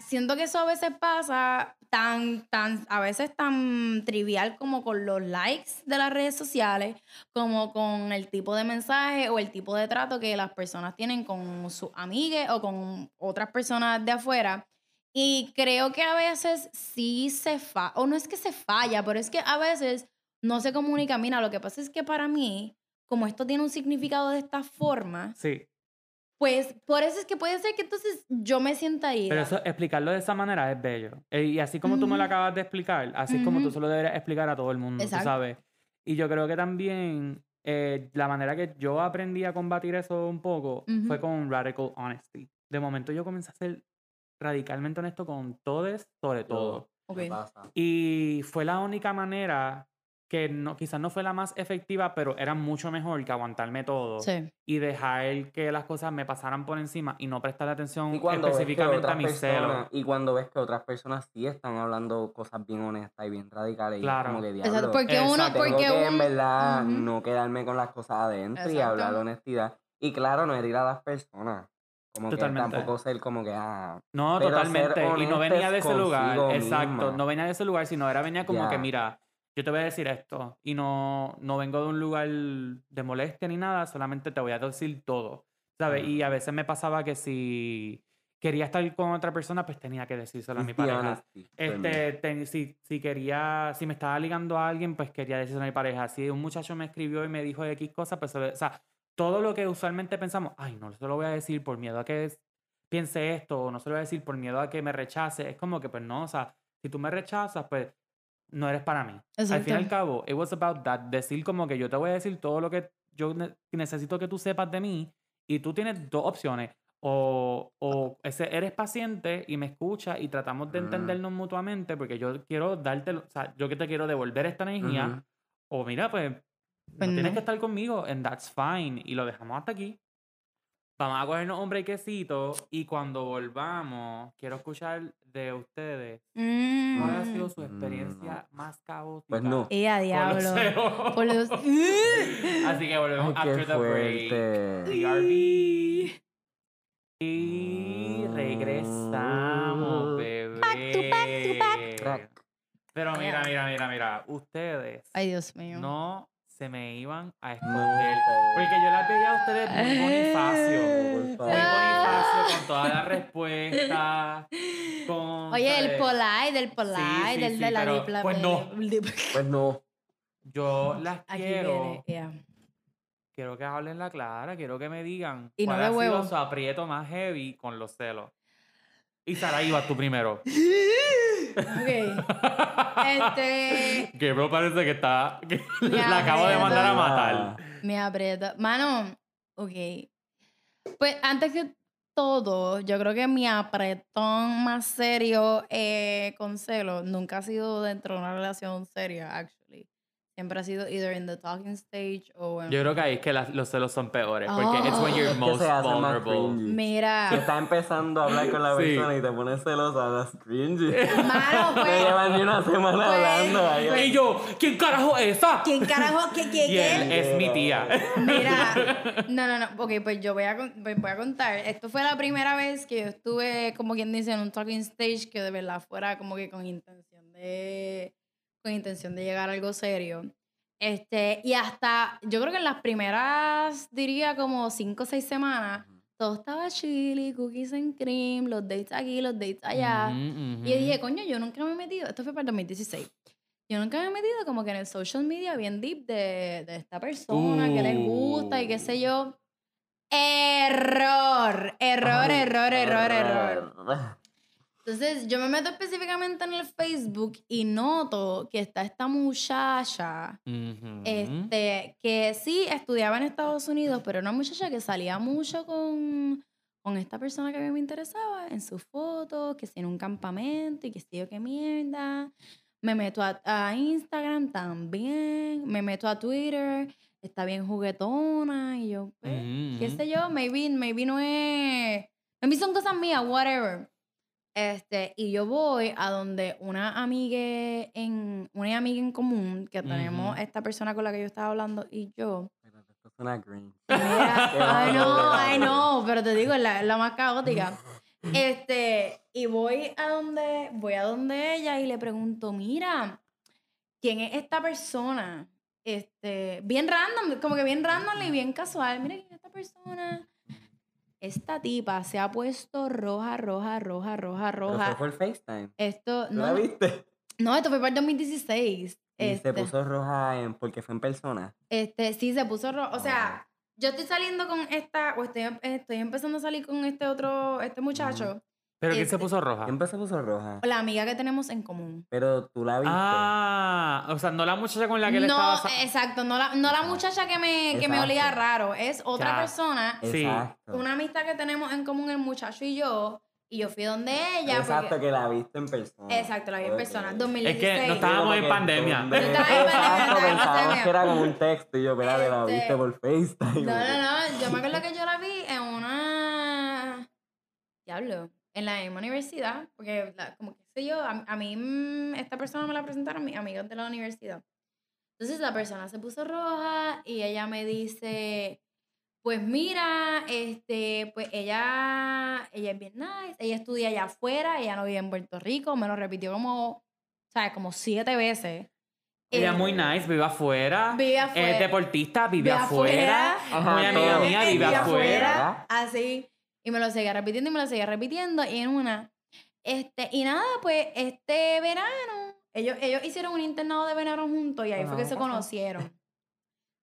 Speaker 1: siento que eso a veces pasa tan, tan, a veces tan trivial como con los likes de las redes sociales, como con el tipo de mensaje o el tipo de trato que las personas tienen con sus amigues o con otras personas de afuera. Y creo que a veces sí se falla, o no es que se falla, pero es que a veces no se comunica. Mira, lo que pasa es que para mí, como esto tiene un significado de esta forma,
Speaker 2: Sí.
Speaker 1: Pues por eso es que puede ser que entonces yo me sienta ahí.
Speaker 2: Pero eso, explicarlo de esa manera es bello. Eh, Y así como tú me lo acabas de explicar, así es como tú se lo deberías explicar a todo el mundo,
Speaker 1: Exacto.
Speaker 2: sabes. Y yo creo que también eh, la manera que yo aprendí a combatir eso un poco fue con radical honesty. De momento yo comencé a ser radicalmente honesto con todos, sobre todo.
Speaker 1: Ok.
Speaker 3: ¿Qué pasa?
Speaker 2: Y fue la única manera que no, quizás no fue la más efectiva, pero era mucho mejor que aguantarme todo
Speaker 1: Sí.
Speaker 2: y dejar que las cosas me pasaran por encima y no prestar atención
Speaker 3: Y que
Speaker 2: específicamente a mis celos.
Speaker 3: personas, y cuando ves que otras personas sí están hablando cosas bien honestas y bien radicales, y es
Speaker 2: Claro.
Speaker 3: como que
Speaker 1: Exacto,
Speaker 3: diablo,
Speaker 1: porque uno,
Speaker 2: Exacto.
Speaker 3: tengo
Speaker 1: porque
Speaker 3: que en
Speaker 1: un-
Speaker 3: verdad
Speaker 1: Ujú.
Speaker 3: no quedarme con las cosas adentro y
Speaker 1: Exacto.
Speaker 3: hablar de honestidad. Y claro, no herir a las personas. Como
Speaker 2: Totalmente.
Speaker 3: que tampoco ser como que, ah,
Speaker 2: No, totalmente. Y no venía de ese lugar. Exacto.
Speaker 3: misma.
Speaker 2: No venía de ese lugar, sino era venía como que,
Speaker 3: Ya.
Speaker 2: mira, yo te voy a decir esto. Y no, no vengo de un lugar de molestia ni nada, solamente te voy a decir todo. ¿Sabes? Y a veces me pasaba que si quería estar con otra persona, pues tenía que decírselo a mi pareja. Este, ten- si, si quería, si me estaba ligando a alguien, pues quería decírselo a mi pareja. Si un muchacho me escribió y me dijo X cosas, pues, o sea, todo lo que usualmente pensamos, ay, no se lo voy a decir por miedo a que piense esto, o no se lo voy a decir por miedo a que me rechace, es como que, pues no, o sea, si tú me rechazas, pues no eres para mí. Al fin y al
Speaker 1: Exacto.
Speaker 2: cabo, it was about that, decir como que yo te voy a decir todo lo que yo ne- necesito que tú sepas de mí, y tú tienes dos opciones. O, o ese, eres paciente y me escuchas y tratamos de
Speaker 3: Mm.
Speaker 2: entendernos mutuamente porque yo quiero darte, o sea, yo que te quiero devolver esta energía. O mira, pues,
Speaker 1: Pues
Speaker 2: no tienes
Speaker 1: no.
Speaker 2: que estar conmigo, and that's fine. Y lo dejamos hasta aquí. Vamos a cogernos un breakcito y cuando volvamos, quiero escuchar de ustedes cuál ha sido
Speaker 1: Mm.
Speaker 2: su
Speaker 3: Mm,
Speaker 2: experiencia más caótica.
Speaker 3: Pues no.
Speaker 1: Y a
Speaker 2: con los
Speaker 1: diablo. Por los-
Speaker 2: Así que volvemos
Speaker 3: Ay,
Speaker 2: after the break. Y regresamos, bebé.
Speaker 3: Crack.
Speaker 2: Pero mira, mira, mira, mira. Ustedes
Speaker 1: Ay, Dios mío.
Speaker 2: no se me iban a
Speaker 3: No,
Speaker 2: esconder. Porque yo las veía a ustedes muy bonifacio.
Speaker 3: No, por
Speaker 2: Muy bonifacio con todas las respuestas. Con,
Speaker 1: Oye, el polite, el polite,
Speaker 2: sí,
Speaker 1: del
Speaker 2: sí,
Speaker 1: de la dipla.
Speaker 2: pues no.
Speaker 3: Pues no.
Speaker 2: Yo las
Speaker 1: Aquí
Speaker 2: quiero.
Speaker 1: viene, yeah.
Speaker 2: Quiero que hablen la clara, quiero que me digan
Speaker 1: Y no
Speaker 2: cuál
Speaker 1: de
Speaker 2: ha sido
Speaker 1: huevo.
Speaker 2: su aprieto más heavy con los celos. Y Sara, ibas tú primero.
Speaker 1: Ok. Este.
Speaker 2: Gabriel parece que está. que la acabo de mandar a matar.
Speaker 1: Me aprieta. Mano, ok. Pues antes que todo, yo creo que mi apretón más serio eh, con celos nunca ha sido dentro de una relación seria, actually. Siempre ha sido either in the talking stage o en...
Speaker 2: Yo creo que ahí es que las- los celos son peores. Porque it's when
Speaker 1: Oh.
Speaker 2: you're
Speaker 3: Es que
Speaker 2: most vulnerable.
Speaker 3: cringy. Si
Speaker 1: Mira,
Speaker 3: estás empezando a hablar con la
Speaker 2: Sí.
Speaker 3: persona y te pones celosa, das cringy.
Speaker 1: mano,
Speaker 3: No
Speaker 1: pues...
Speaker 3: llevan ni una semana
Speaker 1: Pues-
Speaker 3: hablando. ahí.
Speaker 1: pues-
Speaker 2: Y yo, ¿quién carajo es esa?
Speaker 1: ¿Quién carajo? ¿Qué,
Speaker 2: él
Speaker 1: qué?
Speaker 2: es mi tía.
Speaker 1: Mira, no, no, no. Ok, pues yo voy a, pues voy a contar. Esto fue la primera vez que yo estuve, como quien dice, en un talking stage que de verdad fuera como que con intención de, con intención de llegar a algo serio. Este, y hasta, yo creo que en las primeras, diría como cinco o seis semanas, todo estaba chili, cookies and cream, los dates aquí, los dates allá.
Speaker 2: Ujú,
Speaker 1: Y yo dije,
Speaker 2: ujú.
Speaker 1: coño, yo nunca me he metido, esto fue para el 2016. Yo nunca me he metido como que en el social media bien deep de, de esta persona que les gusta y qué sé yo. Error, error,
Speaker 3: Ay,
Speaker 1: error, error, error. Entonces yo me meto específicamente en el Facebook y noto que está esta muchacha este, que sí estudiaba en Estados Unidos, pero una muchacha que salía mucho con, con esta persona que a mí me interesaba en sus fotos, que si en un campamento y que sé yo qué mierda. Me meto a, a Instagram también, me meto a Twitter, está bien juguetona y yo, pues, qué sé yo, maybe, maybe no es, maybe son cosas mías, whatever. Este, y yo voy a donde una amiga en, una amiga en común que tenemos, esta persona con la que yo estaba hablando y yo.
Speaker 3: Espérate, Esto suena
Speaker 1: Mira,
Speaker 3: Qué
Speaker 1: ay no, ay no, pero te digo, es la, la más caótica. Este, y voy a donde, voy a donde ella y le pregunto, mira, ¿quién es esta persona? Este, bien random, como que bien random y bien casual. Mira, ¿quién es esta persona? Esta tipa se ha puesto roja, roja, roja, roja,
Speaker 3: Pero
Speaker 1: roja.
Speaker 3: fue por FaceTime.
Speaker 1: Esto,
Speaker 3: ¿Tú
Speaker 1: no,
Speaker 3: la viste?
Speaker 1: no, esto fue para el 2016.
Speaker 3: Y
Speaker 1: Este,
Speaker 3: se puso roja en, porque fue en persona.
Speaker 1: este, sí, se puso roja. O sea,
Speaker 3: Ah.
Speaker 1: yo estoy saliendo con esta, o estoy, estoy empezando a salir con este otro, este muchacho,
Speaker 2: ¿Pero quién se
Speaker 1: Este-
Speaker 2: puso roja?
Speaker 3: Siempre se puso roja.
Speaker 1: la amiga que tenemos en común.
Speaker 3: Pero tú la viste.
Speaker 2: Ah, o sea, no la muchacha con la que él
Speaker 1: no,
Speaker 2: estaba... sa-
Speaker 1: exacto, no la, no la muchacha que me, que me olía raro, es otra
Speaker 2: Ya.
Speaker 1: persona,
Speaker 2: sí.
Speaker 1: Una amistad que tenemos en común el muchacho y yo, y yo fui donde ella.
Speaker 3: Exacto,
Speaker 1: porque-
Speaker 3: que la viste en persona.
Speaker 1: Exacto, la vi en persona.
Speaker 2: Es
Speaker 1: 2016.
Speaker 2: que no estábamos en pandemia.
Speaker 1: Yo estaba en pandemia,
Speaker 3: pensábamos que era como un texto y yo, espérate, la
Speaker 1: Este,
Speaker 3: viste por FaceTime.
Speaker 1: No, no, no. Yo me acuerdo que yo la vi en una. Diablo. En la misma universidad. Porque, la- como que sé yo, a, a mí mm, esta persona me la presentaron mis amigos de la universidad. Entonces la persona se puso roja y ella me dice. Pues mira, este, pues ella, ella es bien nice, ella estudia allá afuera, ella no vive en Puerto Rico, me lo repitió como, ¿sabes? Como siete veces.
Speaker 2: Ella es
Speaker 1: Eh,
Speaker 2: muy nice, vive afuera.
Speaker 1: Vive afuera.
Speaker 2: Es deportista, vive,
Speaker 1: Vive
Speaker 2: afuera.
Speaker 1: afuera.
Speaker 3: Ajá,
Speaker 2: Muy amiga mía, vive
Speaker 1: vive
Speaker 2: afuera.
Speaker 1: Así. Y me lo seguía repitiendo y me lo seguía repitiendo. Y en una. Este, y nada, pues este verano, ellos, ellos hicieron un internado de verano juntos y ahí fue que se conocieron.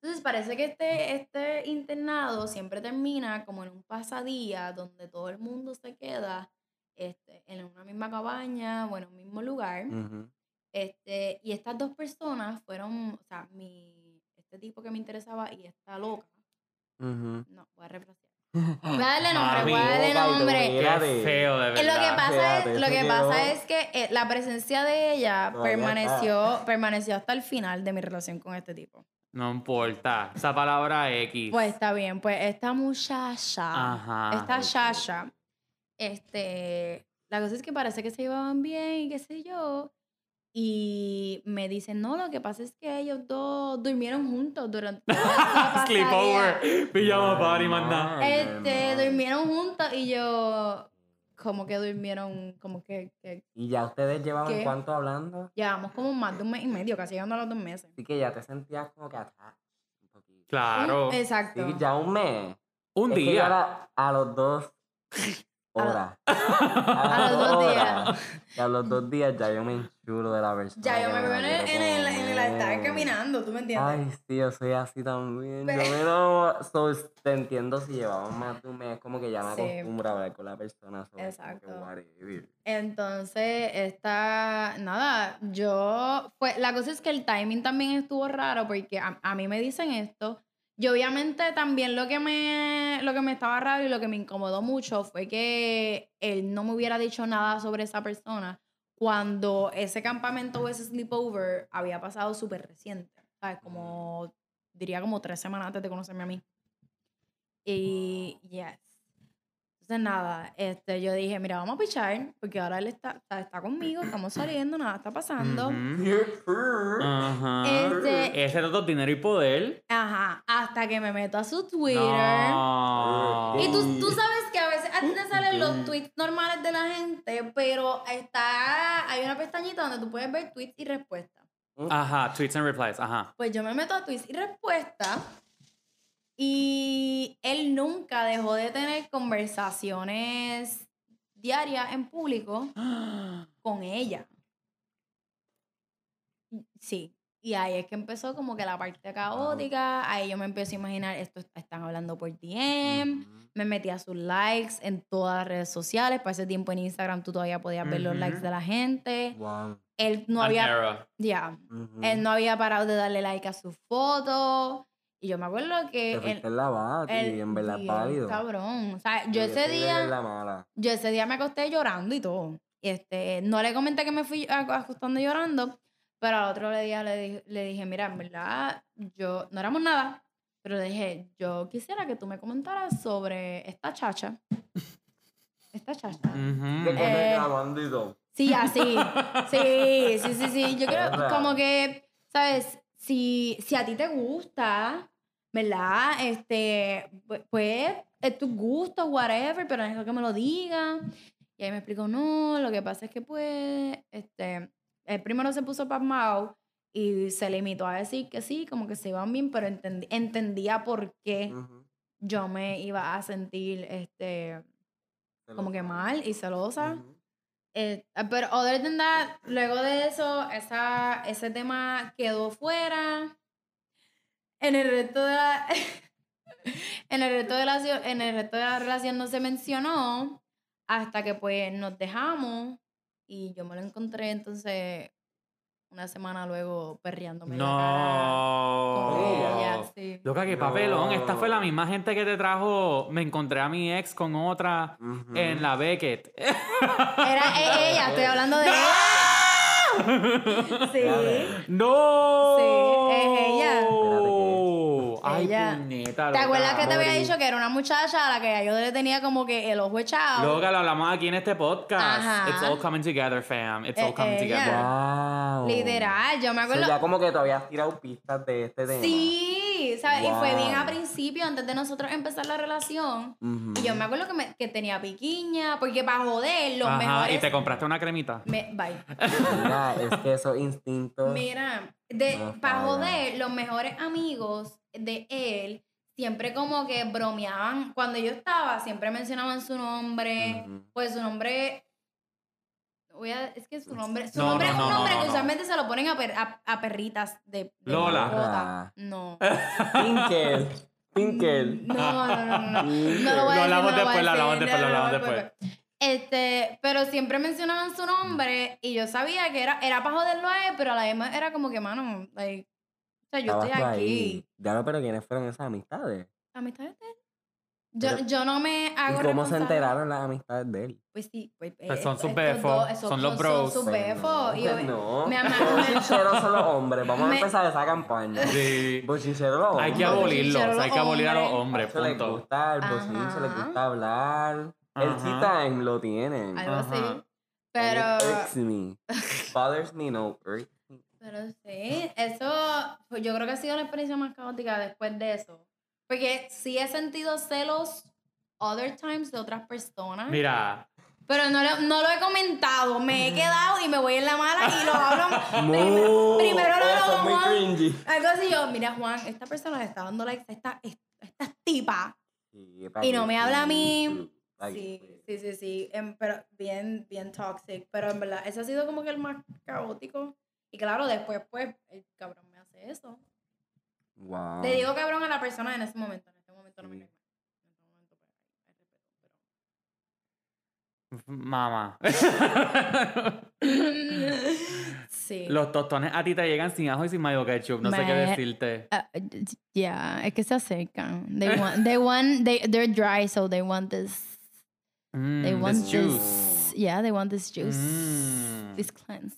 Speaker 1: Entonces parece que este, este internado siempre termina como en un pasadía donde todo el mundo se queda este, en una misma cabaña o en un mismo lugar. Este, y estas dos personas fueron, o sea, mi, este tipo que me interesaba y esta loca. No, voy a refrasear. Voy a darle nombre,
Speaker 3: tu
Speaker 1: nombre.
Speaker 2: Qué feo, de
Speaker 1: Eh, Lo que
Speaker 2: verdad.
Speaker 1: pasa
Speaker 3: Fíjate,
Speaker 1: es, lo que
Speaker 3: quedó-
Speaker 1: pasa es que eh, la presencia de ella
Speaker 3: Todavía está.
Speaker 1: permaneció, permaneció hasta el final de mi relación con este tipo.
Speaker 2: No importa. Esa palabra X.
Speaker 1: Pues está bien, pues esta muchacha,
Speaker 2: Ajá.
Speaker 1: esta
Speaker 3: ok.
Speaker 1: Shasha, este, la cosa es que parece que se llevaban bien y qué sé yo. Y me dicen, no, lo que pasa es que ellos dos durmieron juntos durante toda la pasadía".
Speaker 2: Sleepover. Pijama party.
Speaker 3: Normal,
Speaker 1: Este, durmieron juntos y yo, como que durmieron, como que, que
Speaker 3: ¿Y ya ustedes llevaban
Speaker 1: ¿Qué?
Speaker 3: cuánto hablando?
Speaker 1: llevamos como más de un mes y medio, casi llegando a los dos meses.
Speaker 3: Así que ya te sentías como que atrás. Un poquito.
Speaker 2: Claro.
Speaker 1: Un- Exacto.
Speaker 3: Sí, ya un mes.
Speaker 2: Un
Speaker 3: Es que ya
Speaker 2: día.
Speaker 3: era a los dos horas.
Speaker 1: A los dos días.
Speaker 3: horas. Y a los dos días ya yo me de la persona.
Speaker 1: Ya yo me veo en el, en el, en el altar caminando, ¿tú me entiendes?
Speaker 3: Ay, sí, yo soy así también. Yo
Speaker 1: Pero-
Speaker 3: me lo... so, te entiendo si llevamos más de un mes, como que ya me
Speaker 1: Sí.
Speaker 3: acostumbro a hablar con la persona. so,
Speaker 1: Exacto. Entonces, esta, nada, yo, pues la cosa es que el timing también estuvo raro porque a, a mí me dicen esto. Y obviamente también lo que, me, lo que me estaba raro y lo que me incomodó mucho fue que él no me hubiera dicho nada sobre esa persona cuando ese campamento o ese sleepover había pasado súper reciente. ¿Sabes? Como, diría como tres semanas antes de conocerme a mí. Y, yes. Entonces, nada, este, yo dije, mira, vamos a pichar, porque ahora él está, está, conmigo, estamos saliendo, nada está pasando.
Speaker 2: Ujú. Ajá.
Speaker 1: Este-
Speaker 2: Ese dato dinero y poder.
Speaker 1: Ajá, hasta que me meto a su Twitter.
Speaker 2: No.
Speaker 1: Y tú, tú sabes a ti te salen los tweets normales de la gente, pero está, hay una pestañita donde tú puedes ver tweets y respuestas.
Speaker 2: Ajá, tweets and replies. Ajá.
Speaker 1: Pues yo me meto a tweets y respuestas y él nunca dejó de tener conversaciones diarias en público con ella. Sí. Y ahí es que empezó como que la parte caótica. Ahí yo me empecé a imaginar, esto están hablando por DM. Me metí a sus likes en todas las redes sociales. Para ese tiempo en Instagram tú todavía podías ver los likes de la gente.
Speaker 3: Wow.
Speaker 1: Él no
Speaker 2: An
Speaker 1: había... Ya.
Speaker 3: Ujú.
Speaker 1: Él no había parado de darle like a sus fotos. Y yo me acuerdo que... Él-
Speaker 3: la bata y
Speaker 1: él-
Speaker 3: en verdad es
Speaker 1: bien
Speaker 3: válido.
Speaker 1: Cabrón. O sea, yo ese día...
Speaker 3: la mala.
Speaker 1: Yo ese día me acosté llorando y todo. Y este, no le comenté que me fui ac- acostando llorando, pero al otro día le dije, le dije, mira, en verdad, yo, no éramos nada, pero le dije, yo quisiera que tú me comentaras sobre esta chacha. Esta chacha.
Speaker 2: Ujú.
Speaker 3: ¿Qué
Speaker 1: Eh,
Speaker 3: bandito?
Speaker 1: Sí, así. Sí, sí, sí, sí. Yo creo como que, ¿sabes? Si, si a ti te gusta, ¿verdad? Este, pu- pues, es tus gustos, whatever, pero necesito que me lo digan. Y ahí me explicó, no, lo que pasa es que, pues, este, el primero se puso pasmado y se limitó a decir que sí, como que se iban bien, pero entendi- entendía por qué yo me iba a sentir este como que mal y celosa. Eh, pero other than that, luego de eso, esa, ese tema quedó fuera. En el resto de la, en el resto de la, en el resto de la relación no se mencionó hasta que pues nos dejamos y yo me lo encontré entonces una semana luego perreándome en la cara con
Speaker 2: No.
Speaker 1: ella, sí.
Speaker 2: Loca, que papelón. Esta fue la
Speaker 3: No.
Speaker 2: misma gente que te trajo. Me encontré a mi ex con otra en la Beckett.
Speaker 1: Era ella, estoy hablando de ella. Sí.
Speaker 2: ¡No!
Speaker 1: Sí, es ella.
Speaker 2: Ay,
Speaker 1: Ella.
Speaker 2: puñeta.
Speaker 1: ¿Te acuerdas que te había dicho que era una muchacha a la que yo le tenía como que el ojo echado?
Speaker 2: Loca, lo hablamos aquí en este podcast.
Speaker 1: Ajá.
Speaker 2: It's all coming together, fam. It's all
Speaker 1: Eh,
Speaker 2: coming
Speaker 1: ella.
Speaker 2: together.
Speaker 3: Wow.
Speaker 1: Literal, yo me acuerdo.
Speaker 3: ya como que tú habías tirado pistas de este tema.
Speaker 1: Sí, ¿sabes? Y fue bien a principio, antes de nosotros empezar la relación. Y yo me acuerdo que, me- que tenía piquiña, porque para joder, los
Speaker 2: Ajá,
Speaker 1: mejores.
Speaker 2: y te compraste una cremita.
Speaker 1: Me- bye.
Speaker 3: Mira, es que esos instintos.
Speaker 1: Mira, de,
Speaker 3: No
Speaker 1: para joder, los mejores amigos de él siempre como que bromeaban. Cuando yo estaba, siempre mencionaban su nombre. Pues su nombre. Voy a, es que su nombre. Su
Speaker 2: No,
Speaker 1: nombre
Speaker 2: no,
Speaker 1: es un
Speaker 2: no,
Speaker 1: nombre
Speaker 2: no,
Speaker 1: que
Speaker 2: no.
Speaker 1: usualmente se lo ponen a, per- a, a perritas de, de
Speaker 2: Lola.
Speaker 1: No.
Speaker 3: Pinkel. Pinkel.
Speaker 1: No, no, no, no. No, no lo voy a decir,
Speaker 2: hablamos
Speaker 1: a
Speaker 2: después, lo hablamos
Speaker 1: decir,
Speaker 2: después, lo
Speaker 1: no, no,
Speaker 2: hablamos
Speaker 1: no,
Speaker 2: después.
Speaker 1: Este, pero siempre mencionaban su nombre y yo sabía que era, era para joderlo a él, pero a la vez era como que, mano, like, o sea, yo
Speaker 3: Estabas
Speaker 1: estoy aquí.
Speaker 3: ahí. Ya no, pero ¿quiénes fueron esas amistades?
Speaker 1: ¿Amistades de él? Yo,
Speaker 3: Pero-
Speaker 1: yo no me hago
Speaker 3: ¿Y cómo se enteraron las amistades de él?
Speaker 1: Pues sí, pues,
Speaker 2: Pues
Speaker 1: eh,
Speaker 2: son sus
Speaker 1: estos
Speaker 2: befos,
Speaker 1: esos
Speaker 2: son los
Speaker 1: son-
Speaker 2: bros.
Speaker 1: Son sus
Speaker 3: Pues
Speaker 1: befos. y
Speaker 3: no, pues
Speaker 1: me
Speaker 3: chicheros son los hombres. Vamos a empezar esa campaña.
Speaker 2: Sí.
Speaker 3: Bochincheros los hombres.
Speaker 2: Hay que
Speaker 1: Los
Speaker 2: abolirlos,
Speaker 1: bochincheros,
Speaker 2: hay que abolir a los
Speaker 1: hombres.
Speaker 3: Se les gusta el bochinche, les
Speaker 1: Ajá.
Speaker 3: gusta hablar. El
Speaker 2: Ajá.
Speaker 3: tea time lo tienen.
Speaker 1: Algo así. Pero,
Speaker 3: it me. Bothers me, no.
Speaker 1: pero sí, eso, pues yo creo que ha sido la experiencia más caótica después de eso. Porque sí he sentido celos other times de otras personas.
Speaker 2: Mira,
Speaker 1: Pero no, lo- no lo he comentado. Me he quedado y me voy en la mala y lo hablo.
Speaker 3: Mu.
Speaker 1: primero, primero lo hablo Juan.
Speaker 3: cringy.
Speaker 1: Algo así yo, mira Juan, esta persona le está dando likes a esta, esta tipa.
Speaker 3: Sí,
Speaker 1: Y no me habla a mí.
Speaker 3: sí.
Speaker 1: sí,
Speaker 3: sí,
Speaker 1: sí. em, pero bien, bien toxic. Pero en verdad, ese ha sido como que el más caótico. Y claro, después, pues, el cabrón me hace eso.
Speaker 3: Wow.
Speaker 1: Le digo cabrón a la persona en ese momento. En este momento no me cae mal. En este momento, pues, hay respeto.
Speaker 2: mamá.
Speaker 1: Pero... sí.
Speaker 2: Los tostones a ti te llegan sin ajo y sin mayo ketchup. No sé qué
Speaker 1: Me-
Speaker 2: decirte.
Speaker 1: Ah, yeah, es que se acercan. They want, they want, they, they're dry, so they want this. They
Speaker 2: Mm,
Speaker 1: want
Speaker 2: this juice.
Speaker 1: this. Yeah, they want this juice.
Speaker 2: Mm.
Speaker 1: This cleanse.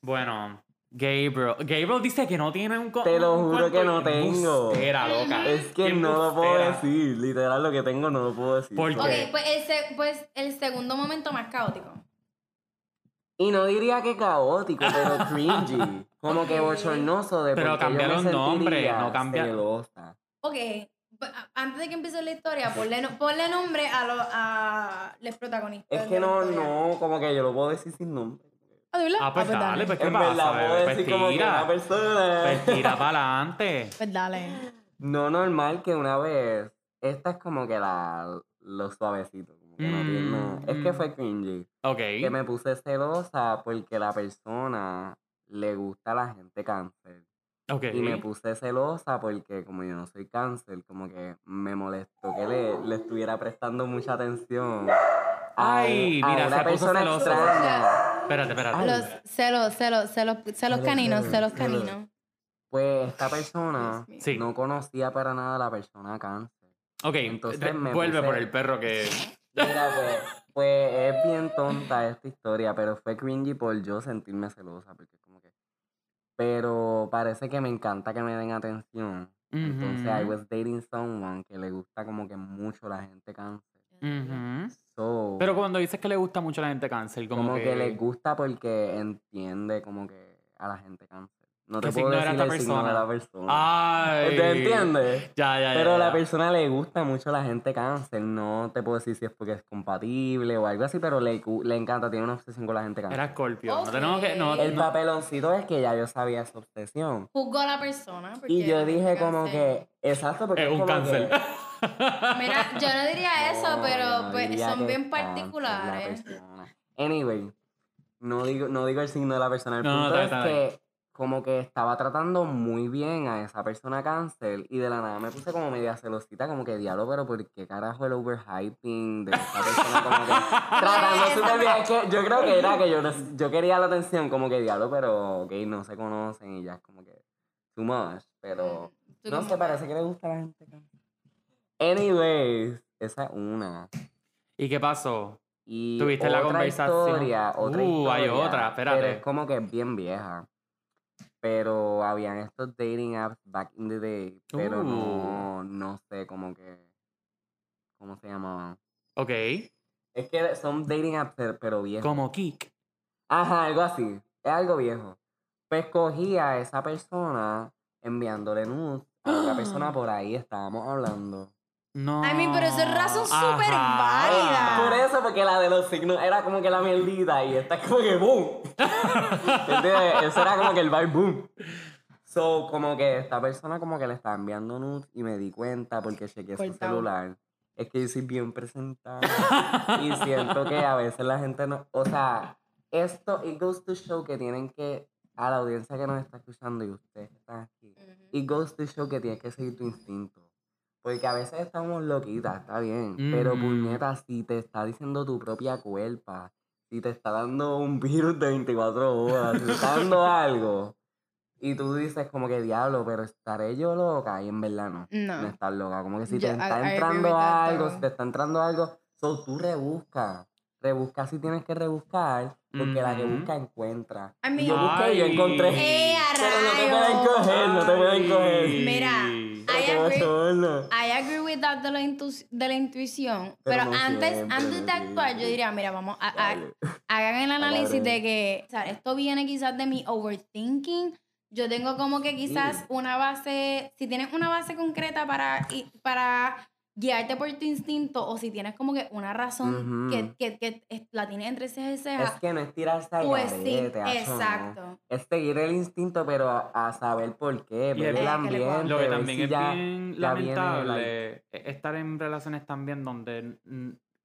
Speaker 2: Bueno, Gabriel. Gabriel dice que no tiene un.
Speaker 3: Te lo
Speaker 2: un
Speaker 3: juro que no tengo.
Speaker 2: Embustera, loca.
Speaker 3: Es que no lo puedo decir. Literal, lo que tengo no lo puedo decir.
Speaker 2: ¿Por
Speaker 1: Ok,
Speaker 2: qué?
Speaker 1: pues el, se- pues el segundo momento más caótico.
Speaker 3: Y no diría que caótico, pero cringy. Como que
Speaker 1: Ok.
Speaker 3: bochornoso de
Speaker 2: Pero
Speaker 3: qué yo me
Speaker 2: cambiaron nombre, no cambia-
Speaker 3: celosa.
Speaker 1: Ok, pues, a- antes de que empiece la historia, ponle, no- ponle nombre a, los a los protagonistas.
Speaker 3: Es que no, no, como que yo lo puedo decir sin nombre.
Speaker 1: Ah, ¿de verdad?
Speaker 2: Ah, pues dale, pues qué
Speaker 3: En verdad
Speaker 2: pasa,
Speaker 3: puedo
Speaker 2: bebé?
Speaker 3: decir
Speaker 2: Pues
Speaker 3: como que
Speaker 2: tira.
Speaker 3: persona.
Speaker 2: Pues tira para adelante.
Speaker 1: Pues dale.
Speaker 3: No normal que una vez. Esta es como que la lo suavecito. Como que no tiene- no- Es que
Speaker 2: Mm.
Speaker 3: fue cringy.
Speaker 2: Ok.
Speaker 3: Que me puse celosa porque la persona le gusta a la gente cáncer.
Speaker 2: Ok.
Speaker 3: Y me puse celosa porque como yo no soy cáncer, como que me molestó que le, le estuviera prestando mucha atención. a-
Speaker 2: Ay,
Speaker 3: a
Speaker 2: mira,
Speaker 3: una
Speaker 2: se puso
Speaker 3: persona extraña.
Speaker 2: Espérate, espérate.
Speaker 1: Los celos, celos, celos, celos caninos,
Speaker 3: celos,
Speaker 1: caninos.
Speaker 3: Pues esta persona.
Speaker 2: Sí.
Speaker 3: no conocía para nada a la persona cáncer.
Speaker 2: Ok,
Speaker 3: Entonces me
Speaker 2: vuelve
Speaker 3: puse-
Speaker 2: por el perro que.
Speaker 3: Mira, pues, pues es bien tonta esta historia, pero fue cringy por yo sentirme celosa, porque como que... Pero parece que me encanta que me den atención. Entonces, I was dating someone que le gusta como que mucho la gente cáncer.
Speaker 2: ujú.
Speaker 3: So,
Speaker 2: Pero cuando dices que le gusta mucho a la gente cáncer, como,
Speaker 3: como que,
Speaker 2: que.
Speaker 3: le gusta porque entiende como que a la gente cáncer. No
Speaker 2: ¿Qué
Speaker 3: te puedo decir el signo de la persona.
Speaker 2: Ay.
Speaker 3: ¿Te entiendes?
Speaker 2: Ya, ya, ya.
Speaker 3: Pero
Speaker 2: ya,
Speaker 3: la persona le gusta mucho la gente cáncer. No te puedo decir si es porque es compatible o algo así, pero le, le encanta, tiene una obsesión con la gente cáncer.
Speaker 2: Era Scorpio. No tenemos que. No,
Speaker 3: El
Speaker 2: no-
Speaker 3: papeloncito es que ya yo sabía su obsesión.
Speaker 1: Juzgó a la persona.
Speaker 3: Y yo dije como
Speaker 1: cáncer.
Speaker 3: que, exacto, porque
Speaker 2: Es un
Speaker 3: como
Speaker 2: cáncer.
Speaker 3: que
Speaker 1: Mira, yo no diría eso,
Speaker 3: No,
Speaker 1: pero
Speaker 3: no
Speaker 1: pues son bien particulares.
Speaker 3: Anyway, no digo, no digo el signo de la persona. El
Speaker 2: No, no,
Speaker 3: punto es que como que estaba tratando muy bien a esa persona cáncer y de la nada me puse como media celosita, como que diablo, pero ¿por qué carajo el overhyping de esa persona como que tratando súper bien? Es que yo creo que era que yo, yo quería la atención como que diablo, pero ok, no se conocen y ya es como que too much, pero no sé, parece que le gusta a la gente cáncer. Anyways, esa es una.
Speaker 2: ¿Y qué pasó?
Speaker 3: Y
Speaker 2: ¿Tuviste la
Speaker 3: otra
Speaker 2: conversación?
Speaker 3: Historia, otra
Speaker 2: Uh, hay otra, espérate.
Speaker 3: Pero es como que es bien vieja. Pero habían estos dating apps back in the day. Pero
Speaker 2: Uh.
Speaker 3: no, no sé, como que. ¿Cómo se llamaban?
Speaker 2: Ok.
Speaker 3: Es que son dating apps, pero- viejos.
Speaker 2: Como Kik.
Speaker 3: Ajá, algo así. Es algo viejo. Pues cogía a esa persona enviándole nudes a otra persona por ahí. Estábamos hablando.
Speaker 2: No.
Speaker 1: I mean, pero eso es razón súper válida.
Speaker 3: Por eso, porque la de los signos era como que la mierdita y esta es como que boom. Eso era como que el vibe boom. So, como que esta persona como que le estaba enviando nudes y me di cuenta porque chequeé su celular. Es que yo soy bien presentable y siento que a veces la gente no... O sea, esto, it goes to show que tienen que... A la audiencia que nos está escuchando y ustedes que están aquí, it goes to show que tienes que seguir tu instinto. Porque a veces estamos loquitas, está bien. Pero
Speaker 2: Ujú.
Speaker 3: puñeta, si te está diciendo tu propia culpa, si te está dando un virus de 24 horas, si te está dando algo, y tú dices como que diablo, pero estaré yo loca, y en verdad no. No
Speaker 1: No.
Speaker 3: estás loca. Como que si
Speaker 1: Yo-
Speaker 3: te está
Speaker 1: I
Speaker 3: entrando algo, si te está entrando algo, so tú rebusca. Rebusca si tienes que rebuscar, porque la que
Speaker 2: Ujú.
Speaker 3: busca encuentra.
Speaker 1: I
Speaker 3: yo busqué y yo encontré.
Speaker 1: ¡Eh,
Speaker 3: Pero no te pueden coger, no te pueden coger.
Speaker 1: Mira, I agree. I agree with that de la, intu- de la intuición.
Speaker 3: Pero
Speaker 1: Pero,
Speaker 3: no
Speaker 1: antes,
Speaker 3: siempre,
Speaker 1: antes de actuar, yo diría, mira, vamos a, a- hagan el análisis de que, o sea, esto viene quizás de mi overthinking. Yo tengo como que quizás una base, si tienes una base concreta para, para guiarte por tu instinto o si tienes como que una razón que, que, que la tienes entre cejas y cejas,
Speaker 3: Es que no es tirarse al
Speaker 1: pues sí,
Speaker 3: garete,
Speaker 1: exacto.
Speaker 3: Es seguir el instinto, pero a, a saber por qué, ver
Speaker 2: el-
Speaker 3: ambiente.
Speaker 2: Lo que también
Speaker 3: si
Speaker 2: es
Speaker 3: ya-
Speaker 2: bien lamentable es estar en relaciones también donde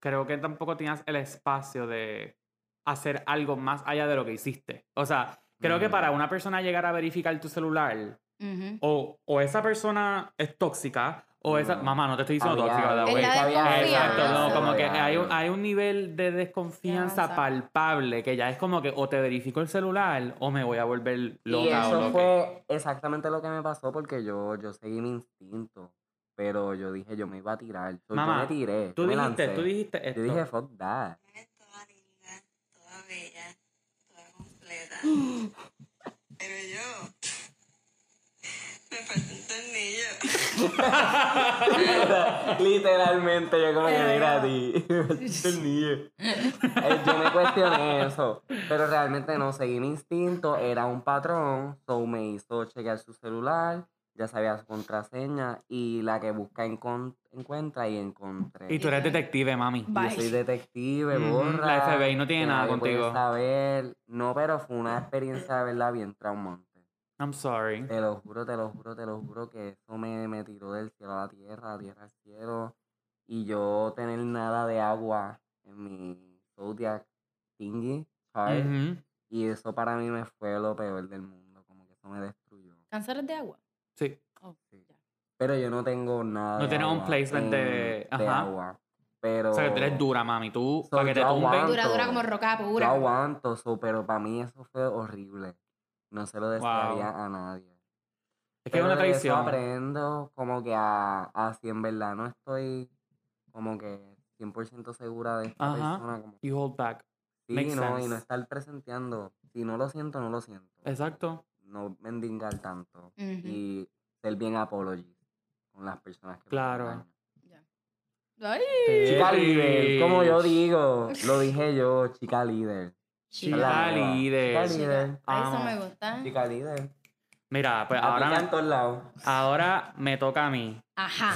Speaker 2: creo que tampoco tienes el espacio de hacer algo más allá de lo que hiciste. O sea, creo que para una persona llegar a verificar tu celular, o, o esa persona es tóxica, o esa...
Speaker 3: No.
Speaker 2: Mamá, no te estoy diciendo
Speaker 3: Había-
Speaker 2: tóxica, ¿verdad,
Speaker 1: Es
Speaker 2: güey? Exacto, no, como que hay un, hay un nivel de desconfianza
Speaker 1: Confianza.
Speaker 2: palpable que ya es como que o te verifico el celular o me voy a volver loca
Speaker 3: Y
Speaker 2: o
Speaker 3: eso
Speaker 2: que.
Speaker 3: fue exactamente lo que me pasó porque yo, yo seguí mi instinto. Pero yo dije, yo me iba a tirar. So,
Speaker 2: Mamá,
Speaker 3: yo me tiré.
Speaker 2: Tú
Speaker 3: me
Speaker 2: dijiste,
Speaker 3: lancé.
Speaker 2: tú dijiste esto.
Speaker 3: Yo dije, fuck that.
Speaker 4: Toda linda, toda bella, toda completa. Pero yo me falta un tornillo.
Speaker 3: Literalmente, yo como que
Speaker 1: Pero
Speaker 3: mira a ti. El niño. Eh, Yo me cuestioné eso. Pero realmente no seguí mi instinto. Era un patrón. So me hizo chequear su celular. Ya sabía su contraseña. Y la que busca encuentra y encontré.
Speaker 2: Y tú eres detective, mami.
Speaker 1: Bye.
Speaker 3: Yo soy detective,
Speaker 2: Ujú,
Speaker 3: borra.
Speaker 2: la FBI no tiene nada contigo.
Speaker 3: saber. No, pero fue una experiencia de verdad bien traumante.
Speaker 2: I'm sorry.
Speaker 3: Te lo juro, te lo juro, te lo juro que eso me, me tiró del cielo a la tierra, la tierra al cielo. Y yo tener nada de agua en mi Zodiac thingy.
Speaker 2: Ujú.
Speaker 3: Y eso para mí me fue lo peor del mundo, como que eso me destruyó.
Speaker 1: ¿Cánceres de agua?
Speaker 2: Sí.
Speaker 1: Oh,
Speaker 3: Sí. Pero yo no tengo nada
Speaker 2: No tienes un placement de-
Speaker 3: en- de
Speaker 2: ajá.
Speaker 3: agua. Pero
Speaker 2: O sea, que tú eres dura, mami. Tú,
Speaker 3: So,
Speaker 2: para que te
Speaker 3: yo
Speaker 2: tumben.
Speaker 1: Dura, dura como roca
Speaker 3: yo
Speaker 1: pura.
Speaker 3: aguanto, so, pero para mí eso fue horrible. No se lo desearía a nadie.
Speaker 2: Es que es una
Speaker 3: Pero de eso
Speaker 2: traición.
Speaker 3: aprendo como que a, a si en verdad no estoy como que 100% segura de esta
Speaker 2: Ajá.
Speaker 3: persona. Como,
Speaker 2: You hold back.
Speaker 3: sí,
Speaker 2: makes
Speaker 3: no, y no estar presenteando. Si no lo siento, no lo siento.
Speaker 2: Exacto.
Speaker 3: No mendigar tanto. Y ser bien apology con las personas que
Speaker 2: Claro.
Speaker 1: Ay,
Speaker 3: Chica líder, como yo digo, lo dije yo, chica líder.
Speaker 2: Chica líder.
Speaker 3: Chica líder.
Speaker 1: Eso me gusta.
Speaker 3: Chica líder.
Speaker 2: Mira, pues
Speaker 3: Ahora
Speaker 2: ahora,
Speaker 3: en todos lados.
Speaker 2: ahora me toca a mí.
Speaker 1: Ajá.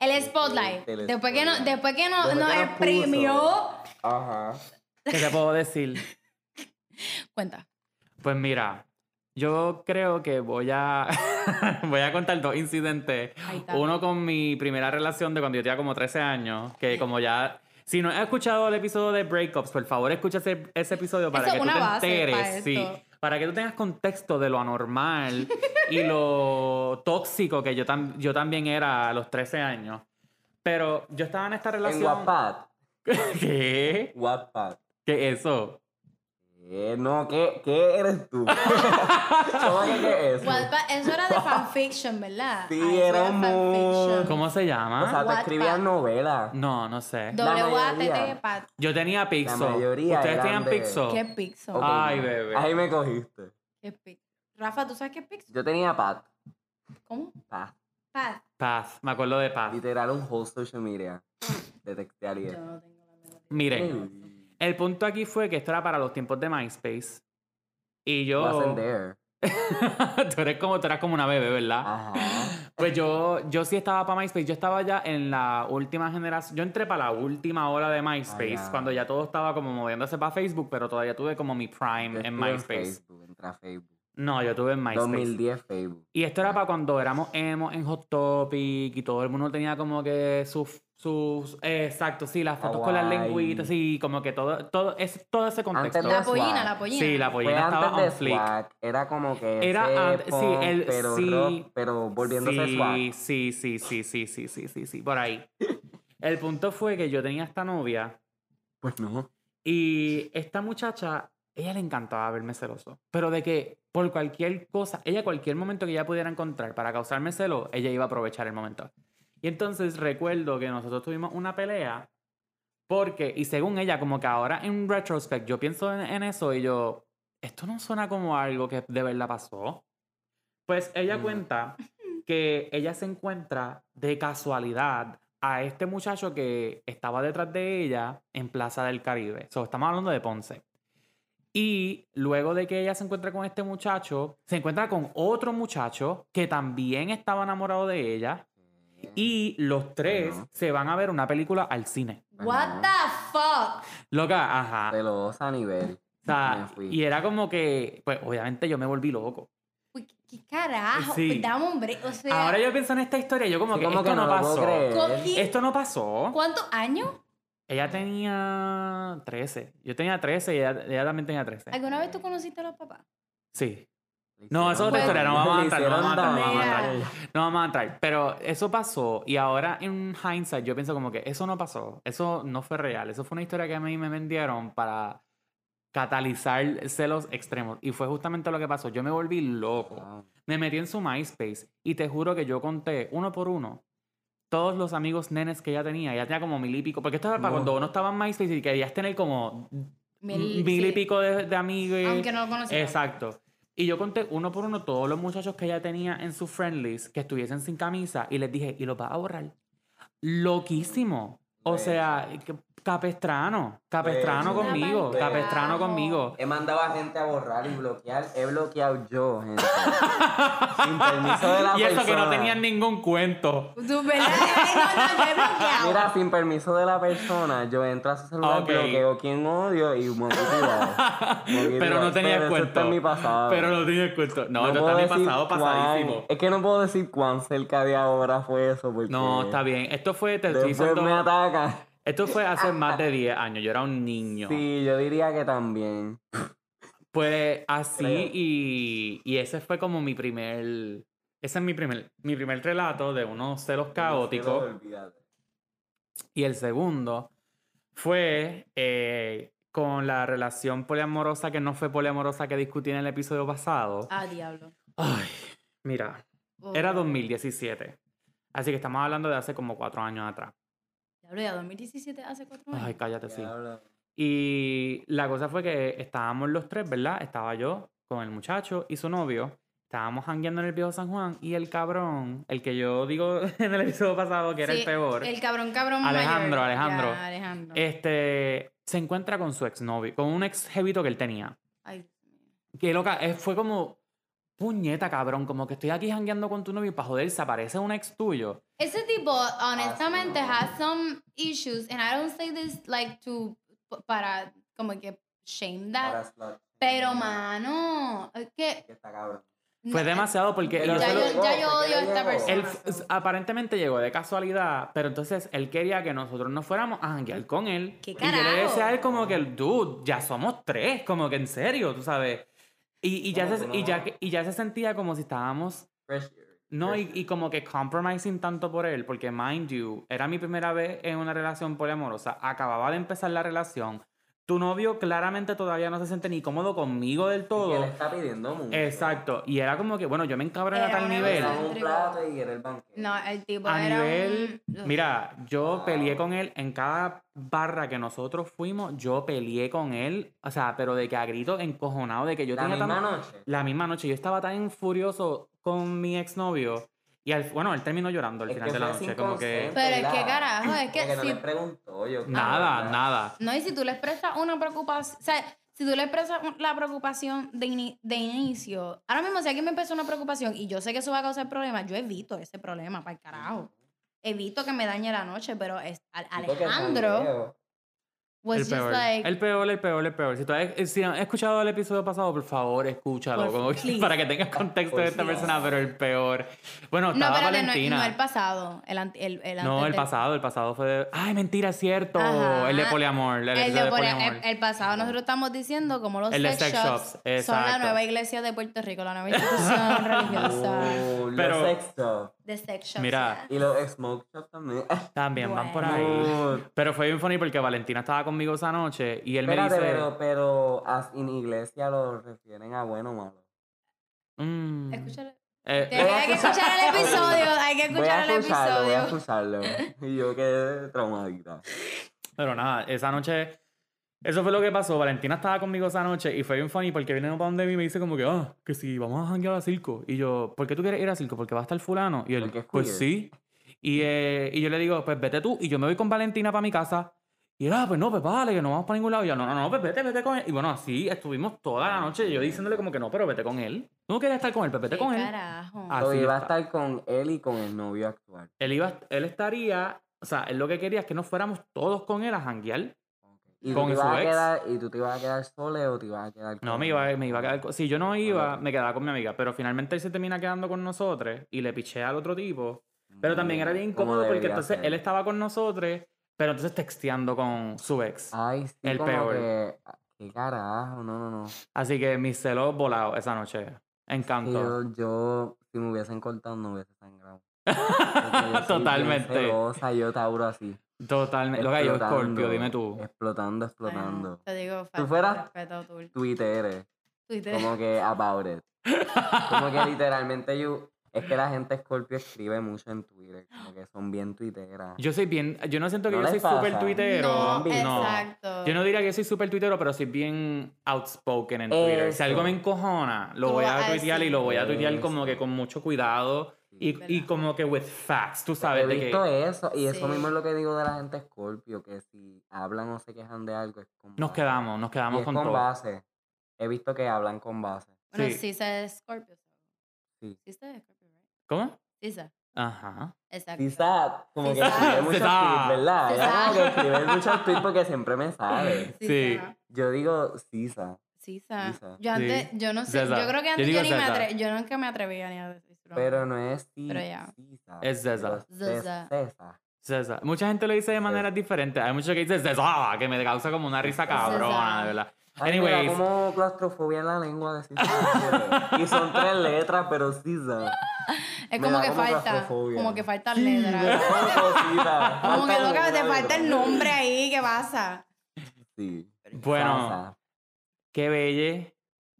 Speaker 1: El spotlight.
Speaker 3: El
Speaker 1: después que no, después que no,
Speaker 3: Después
Speaker 1: nos
Speaker 3: que
Speaker 1: exprimió.
Speaker 3: Ajá.
Speaker 2: ¿Qué te puedo decir?
Speaker 1: Cuenta.
Speaker 2: Pues mira, Yo creo que voy a voy a contar dos incidentes. Uno con mi primera relación de cuando yo tenía como 13 años, que como ya si no has escuchado el episodio de Breakups, por favor, escucha ese, ese episodio para
Speaker 1: Eso
Speaker 2: que tú te enteres,
Speaker 1: para
Speaker 2: sí, para que tú tengas contexto de lo anormal y lo tóxico que yo, tam- yo también era a los 13 años. Pero yo estaba en esta
Speaker 3: En
Speaker 2: relación.
Speaker 3: Wattpad.
Speaker 2: ¿Qué?
Speaker 3: Wattpad.
Speaker 2: ¿Qué es eso?
Speaker 3: Eh, no, ¿qué, ¿qué eres tú? ¿Cómo que qué es eso?
Speaker 1: Wattpad, eso era de fanfiction, ¿verdad?
Speaker 3: Sí,
Speaker 1: Ay, eso
Speaker 3: era un
Speaker 1: fanfiction.
Speaker 2: ¿Cómo se llama?
Speaker 3: O sea, te escribían novelas.
Speaker 2: no, no sé.
Speaker 3: La
Speaker 1: W-A-T-T. Pat.
Speaker 2: Yo tenía Pixel.
Speaker 3: mayoría
Speaker 2: ¿Ustedes tenían
Speaker 3: de-
Speaker 2: Pixel?
Speaker 1: ¿Qué Pixel?
Speaker 3: Ok,
Speaker 2: Ay, bebé.
Speaker 3: Ahí me cogiste.
Speaker 1: ¿Qué Pixel? Rafa, ¿tú sabes qué es Pixel?
Speaker 3: Yo tenía Pat.
Speaker 1: ¿Cómo?
Speaker 3: Pat.
Speaker 1: Pat.
Speaker 2: Path, me acuerdo de Path.
Speaker 3: Literal un whole social media. De y
Speaker 1: Yo no tengo la memoria.
Speaker 2: Miren, el punto aquí fue que esto era para los tiempos de MySpace. Y yo. Tú, eres como, tú eras como una bebé, ¿verdad?
Speaker 3: Ajá.
Speaker 2: Pues yo, yo sí estaba para MySpace. Yo estaba ya en la última generación. Yo entré para la última hora de MySpace,
Speaker 3: Ah,
Speaker 2: cuando ya todo estaba como moviéndose para Facebook, pero todavía tuve como mi
Speaker 3: Yo
Speaker 2: prime en MySpace.
Speaker 3: Facebook, entré a Facebook.
Speaker 2: No, yo tuve en MySpace.
Speaker 3: 2010 Facebook.
Speaker 2: Y esto era para cuando éramos emo en Hot Topic y todo el mundo tenía como que sus. sus eh, exacto, sí, las fotos con las lengüitas, sí, como que todo, todo, es, todo ese contexto.
Speaker 3: Antes de
Speaker 1: La
Speaker 3: Swag.
Speaker 1: pollina, la pollina.
Speaker 2: Sí, la
Speaker 3: Fue
Speaker 2: pollina estaba
Speaker 3: antes de
Speaker 2: on flick.
Speaker 3: Swag. Era como que
Speaker 2: Era
Speaker 3: ese
Speaker 2: sí, el-
Speaker 3: pero
Speaker 2: sí.
Speaker 3: rock, pero volviéndose
Speaker 2: sí,
Speaker 3: Swag.
Speaker 2: Sí, sí, sí, sí, sí, sí, sí, sí, por ahí. El punto fue que yo tenía esta novia
Speaker 3: Pues no.
Speaker 2: y esta muchacha, ella le encantaba verme celoso. Pero de que por cualquier cosa, ella cualquier momento que ella pudiera encontrar para causarme celo, ella iba a aprovechar el momento. Y entonces recuerdo que nosotros tuvimos una pelea porque, y según ella, como que ahora en retrospect, yo pienso en, en eso y yo, esto no suena como algo que de verdad pasó. Pues ella
Speaker 3: Mm.
Speaker 2: cuenta que ella se encuentra de casualidad a este muchacho que estaba detrás de ella en Plaza del Caribe. So, estamos hablando de Ponce. Y luego de que ella se encuentra con este muchacho, se encuentra con otro muchacho que también estaba enamorado de ella. Y los tres se van a ver una película al cine.
Speaker 1: What the fuck?
Speaker 2: Loca, ajá.
Speaker 3: Celosa a nivel.
Speaker 2: O sea, y era como que, pues obviamente yo me volví loco.
Speaker 1: Uy, ¿qué- ¿Qué carajo?
Speaker 2: Sí.
Speaker 1: Pues dame un break. O sea,
Speaker 2: Ahora yo pienso en esta historia, yo como
Speaker 3: Sí,
Speaker 2: que
Speaker 3: como
Speaker 2: esto
Speaker 3: que
Speaker 2: no,
Speaker 3: no
Speaker 2: pasó. Esto no pasó.
Speaker 1: ¿cuántos años?
Speaker 2: Ella tenía 13. Yo tenía 13 y ella, ella también tenía 13.
Speaker 1: ¿Alguna vez tú conociste a los papás?
Speaker 2: Sí. No, eso es otra historia, no vamos a entrar, no vamos a entrar, no vamos a
Speaker 1: entrar.
Speaker 2: No vamos a entrar. Pero eso pasó y ahora en hindsight yo pienso como que eso no pasó. Eso no fue real. Eso fue una historia que a mí me vendieron para catalizar celos extremos. Y fue justamente lo que pasó. Yo me volví loco. Me metí en su MySpace y te juro que yo conté uno por uno todos los amigos nenes que ella tenía. Ella tenía como mil y pico. Porque esto era para
Speaker 3: No.
Speaker 2: cuando uno estaba en MySpace y querías tener como
Speaker 1: Mil-
Speaker 2: mil y pico de, de amigos.
Speaker 1: Aunque no lo conocía.
Speaker 2: Exacto. Y yo conté uno por uno todos los muchachos que ella tenía en su friend list que estuviesen sin camisa y les dije, ¿y los vas a borrar? Loquísimo. O sea, capestrano. Capestrano
Speaker 3: Pues.
Speaker 2: conmigo.
Speaker 3: Pues.
Speaker 2: Capestrano conmigo.
Speaker 3: He mandado a gente a borrar y bloquear. He bloqueado yo, gente. Sin permiso de la
Speaker 2: Y eso que no
Speaker 3: persona.
Speaker 2: tenían ningún cuento.
Speaker 1: ¿Tú, verdad? No.
Speaker 3: Mira, sin permiso de la persona, yo entro a su celular,
Speaker 2: Ok.
Speaker 3: bloqueo quién odio y moquitidad.
Speaker 2: Pero no tenías
Speaker 3: Pero
Speaker 2: cuento.
Speaker 3: está en mi pasado.
Speaker 2: Pero no tenías cuento. No, esto está en mi pasado
Speaker 3: cuán-
Speaker 2: pasadísimo.
Speaker 3: Es que no puedo decir cuán cerca de ahora fue eso, porque...
Speaker 2: No, está bien. Esto fue, te estoy
Speaker 3: Después me ataca.
Speaker 2: Esto fue hace más de 10 años. Yo era un niño.
Speaker 3: Sí, yo diría que también.
Speaker 2: Pues así y, y ese fue como mi primer, ese es mi primer, mi primer relato de unos celos caóticos. Y el segundo fue eh, con la relación poliamorosa que no fue poliamorosa que discutí en el episodio pasado.
Speaker 1: Ah, diablo.
Speaker 2: Ay, mira,
Speaker 1: Oh,
Speaker 2: era 2017. Así que estamos hablando de hace como cuatro años atrás.
Speaker 1: Diablo, ya 2017 hace cuatro años.
Speaker 2: Ay, cállate, sí. Y la cosa fue que estábamos los tres, ¿verdad? Estaba yo con el muchacho y su novio. Estábamos jangueando en el viejo San Juan y el cabrón, el que yo digo en el episodio pasado que era
Speaker 1: Sí,
Speaker 2: el peor,
Speaker 1: El cabrón cabrón
Speaker 2: Alejandro,
Speaker 1: mayor.
Speaker 2: Alejandro.
Speaker 1: Ya, Alejandro.
Speaker 2: este, se encuentra con su exnovio, con un ex jevito que él tenía.
Speaker 1: Ay, Dios mío.
Speaker 2: Que loca, eh, fue como, puñeta cabrón, como que estoy aquí jangueando con tu novio y para joder se aparece un ex tuyo.
Speaker 1: Ese tipo, honestamente,
Speaker 3: no.
Speaker 1: has some issues, and I don't say this like to, para como que shame that. Pero, mano, es que...
Speaker 3: Está cabrón.
Speaker 2: Fue demasiado porque
Speaker 1: Ya yo, ya yo
Speaker 3: llegó,
Speaker 1: odio a
Speaker 3: ¿por qué
Speaker 1: esta
Speaker 3: llegó?
Speaker 1: persona.
Speaker 2: él aparentemente llegó de casualidad, pero entonces él quería que nosotros nos fuéramos a janguear con él.
Speaker 1: ¿Qué
Speaker 2: y yo le
Speaker 1: carajo?
Speaker 2: decía a él como que, dude, ya somos tres, como que en serio, tú sabes. Y, y, ya, se, y, ya, y ya se sentía como si estábamos, no, y, y como que compromising tanto por él, porque mind you, era mi primera vez en una relación poliamorosa, acababa de empezar la relación. Tu novio claramente todavía no se siente ni cómodo conmigo del
Speaker 3: Y que
Speaker 2: todo.
Speaker 3: le está pidiendo mucho.
Speaker 2: Exacto. Y era como que, bueno, yo me encabroné a tal nivel.
Speaker 3: Un plato y era el.
Speaker 1: No, el tipo
Speaker 2: A
Speaker 1: era
Speaker 2: nivel,
Speaker 1: un...
Speaker 2: mira, yo
Speaker 3: Wow.
Speaker 2: peleé con él en cada barra que nosotros fuimos, yo peleé con él, o sea, pero de que a grito encojonado, de que yo
Speaker 3: La
Speaker 2: tenía
Speaker 3: misma
Speaker 2: tan-
Speaker 3: noche.
Speaker 2: la misma noche, yo estaba tan furioso con mi exnovio y al, bueno, él terminó llorando al
Speaker 3: Es
Speaker 2: final de la noche, como que
Speaker 1: Pero es que, carajo, es que
Speaker 3: Porque no
Speaker 1: si-
Speaker 3: le preguntó yo.
Speaker 2: nada, nada.
Speaker 1: No, y si tú le expresas una preocupación, o sea, si tú le expresas la preocupación de, ini- de inicio, ahora mismo si alguien me empezó una preocupación y yo sé que eso va a causar problemas, yo evito ese problema, para el carajo. Evito que me dañe la noche, pero es, Alejandro. Was
Speaker 2: El
Speaker 1: just
Speaker 2: peor,
Speaker 1: like,
Speaker 2: el peor, el peor, el peor. Si tú has, si has escuchado el episodio pasado, por favor, escúchalo,
Speaker 1: Por-
Speaker 2: como para que tengas contexto de
Speaker 3: Por
Speaker 2: esta
Speaker 3: Dios.
Speaker 2: persona, pero el peor. Bueno,
Speaker 1: no,
Speaker 2: estaba
Speaker 1: espérate, no,
Speaker 2: Valentina.
Speaker 1: no el pasado, el, el, el
Speaker 2: No, el pasado, el pasado fue de... Ay, mentira, es cierto.
Speaker 1: Ajá.
Speaker 2: El de poliamor. El,
Speaker 1: El, de
Speaker 2: de
Speaker 1: polia-
Speaker 2: poliamor.
Speaker 1: el- el pasado nosotros estamos diciendo como los
Speaker 2: El de
Speaker 1: sex,
Speaker 2: sex
Speaker 1: shops,
Speaker 2: shops,
Speaker 1: son la nueva iglesia de Puerto Rico, la nueva institución religiosa
Speaker 3: Uh,
Speaker 2: Pero-
Speaker 3: los sex shops.
Speaker 1: de sex shops.
Speaker 2: Mira.
Speaker 3: Y los smoke shops también.
Speaker 2: También van por
Speaker 1: Bueno.
Speaker 2: ahí.
Speaker 3: Uh,
Speaker 2: Pero fue bien funny porque Valentina estaba conmigo esa noche y él
Speaker 3: Espérate,
Speaker 2: me dice...
Speaker 3: pero, pero en iglesia lo refieren a bueno o malo.
Speaker 2: mm,
Speaker 1: Escúchale.
Speaker 2: eh,
Speaker 1: Hay, hay que escuchar el episodio, hay que
Speaker 3: Voy a
Speaker 1: escuchar el
Speaker 3: escucharlo, voy a
Speaker 1: episodio.
Speaker 3: escucharlo. Y yo quedé traumadita.
Speaker 2: Pero nada, esa noche... Eso fue lo que pasó. Valentina estaba conmigo esa noche y fue bien funny porque viene para donde mí y me dice como que, ah, que si vamos a janguear a circo. Y yo, ¿por qué tú quieres ir a circo? Porque va a estar fulano. Y él, pues
Speaker 3: queer.
Speaker 2: sí. Y, eh, y yo le digo, pues vete tú. Y yo me voy con Valentina para mi casa. Y él, ah, pues no, pues vale, que no vamos para ningún lado. Y yo, no, no, no, pues vete, vete con él. Y bueno, así estuvimos toda la noche. Yo diciéndole como que no, pero vete con él. Tú no quieres estar con él, pues vete
Speaker 1: ¿Qué
Speaker 2: con él.
Speaker 1: carajo?
Speaker 3: So,
Speaker 2: Así
Speaker 3: iba a estar con él y con el novio actual.
Speaker 2: Él, iba, él estaría, o sea, él lo que quería es que nos fuéramos todos con él a janguear.
Speaker 3: ¿Y
Speaker 2: Con
Speaker 3: tú, te a
Speaker 2: ex.
Speaker 3: quedar, ¿Y tú te ibas a quedar sole o te ibas a quedar con
Speaker 2: No, me
Speaker 3: él?
Speaker 2: iba, me iba a quedar. con- Si yo no iba, me quedaba con mi amiga. Pero finalmente él se termina quedando con nosotros y le piché al otro tipo. Pero también era bien incómodo porque entonces
Speaker 3: ser.
Speaker 2: él estaba con nosotros, pero entonces texteando con su ex.
Speaker 3: Ay, sí,
Speaker 2: el
Speaker 3: como
Speaker 2: peor.
Speaker 3: que... ¿Qué carajo? No, no, no.
Speaker 2: Así que mis celos volados esa noche.
Speaker 3: Sí,
Speaker 2: Encanto.
Speaker 3: Yo, yo, si me hubiesen cortado, no hubiese sangrado. Yo
Speaker 2: Totalmente.
Speaker 3: celosa, yo Tauro así.
Speaker 2: Totalmente. Lo que yo, Scorpio,
Speaker 3: explotando,
Speaker 2: dime tú.
Speaker 3: Explotando, explotando.
Speaker 1: Bueno, te digo, falta de
Speaker 3: fueras-
Speaker 1: tú.
Speaker 3: Twitter,
Speaker 1: Twitter.
Speaker 3: como que about it. Como que literalmente yo... Es que la gente Scorpio escribe mucho en Twitter, como que son bien tuiteras.
Speaker 2: Yo soy bien. Yo no siento que
Speaker 3: ¿No
Speaker 2: yo soy súper tuitero.
Speaker 1: No,
Speaker 3: no.
Speaker 1: exacto.
Speaker 2: Yo no diría que soy súper tuitero, pero soy bien outspoken en Twitter. Si algo me encojona, lo voy a tuitear y lo voy a tuitear como que con mucho cuidado y, y como que with facts, tú
Speaker 3: He
Speaker 2: sabes de
Speaker 3: visto
Speaker 2: que
Speaker 3: eso, y eso mismo es lo que digo de la gente Scorpio, que si hablan o se quejan de algo es con
Speaker 2: nos
Speaker 3: base.
Speaker 2: quedamos, nos
Speaker 3: Y
Speaker 2: quedamos
Speaker 3: es
Speaker 2: con
Speaker 3: con
Speaker 2: todo.
Speaker 3: base. He visto que hablan con base.
Speaker 1: Bueno,
Speaker 2: Sí.
Speaker 1: sí, se es Scorpio.
Speaker 3: Sí.
Speaker 1: Sí, se es Scorpio?
Speaker 2: ¿Cómo?
Speaker 1: Sí, se.
Speaker 2: Ajá.
Speaker 1: Exacto.
Speaker 3: Quizá, como que escribe muchos tweets, ¿verdad? Ella como que escribe muchos tweets porque siempre me sale.
Speaker 2: Sí.
Speaker 3: Yo digo Sisa. Sisa.
Speaker 1: Yo antes, yo no sé,
Speaker 2: César.
Speaker 1: yo creo que antes yo,
Speaker 2: digo
Speaker 1: ni me
Speaker 2: César.
Speaker 1: atre yo nunca me atrevía ni a decirlo.
Speaker 3: pero no es Sisa.
Speaker 1: Pero ya.
Speaker 2: Es César.
Speaker 1: César.
Speaker 3: César.
Speaker 2: César. Mucha gente lo dice de maneras diferentes. Hay muchos que dicen César, que me causa como una risa cabrona, de verdad. Anyways,
Speaker 3: como claustrofobia en la lengua. Y son tres letras, pero Sisa.
Speaker 1: Es como que
Speaker 3: como
Speaker 1: falta, como que falta
Speaker 3: Sí,
Speaker 1: letra.
Speaker 3: como cosita.
Speaker 1: Como que loca, te falta el nombre ahí, ¿qué pasa?
Speaker 3: Sí.
Speaker 2: bueno, qué belle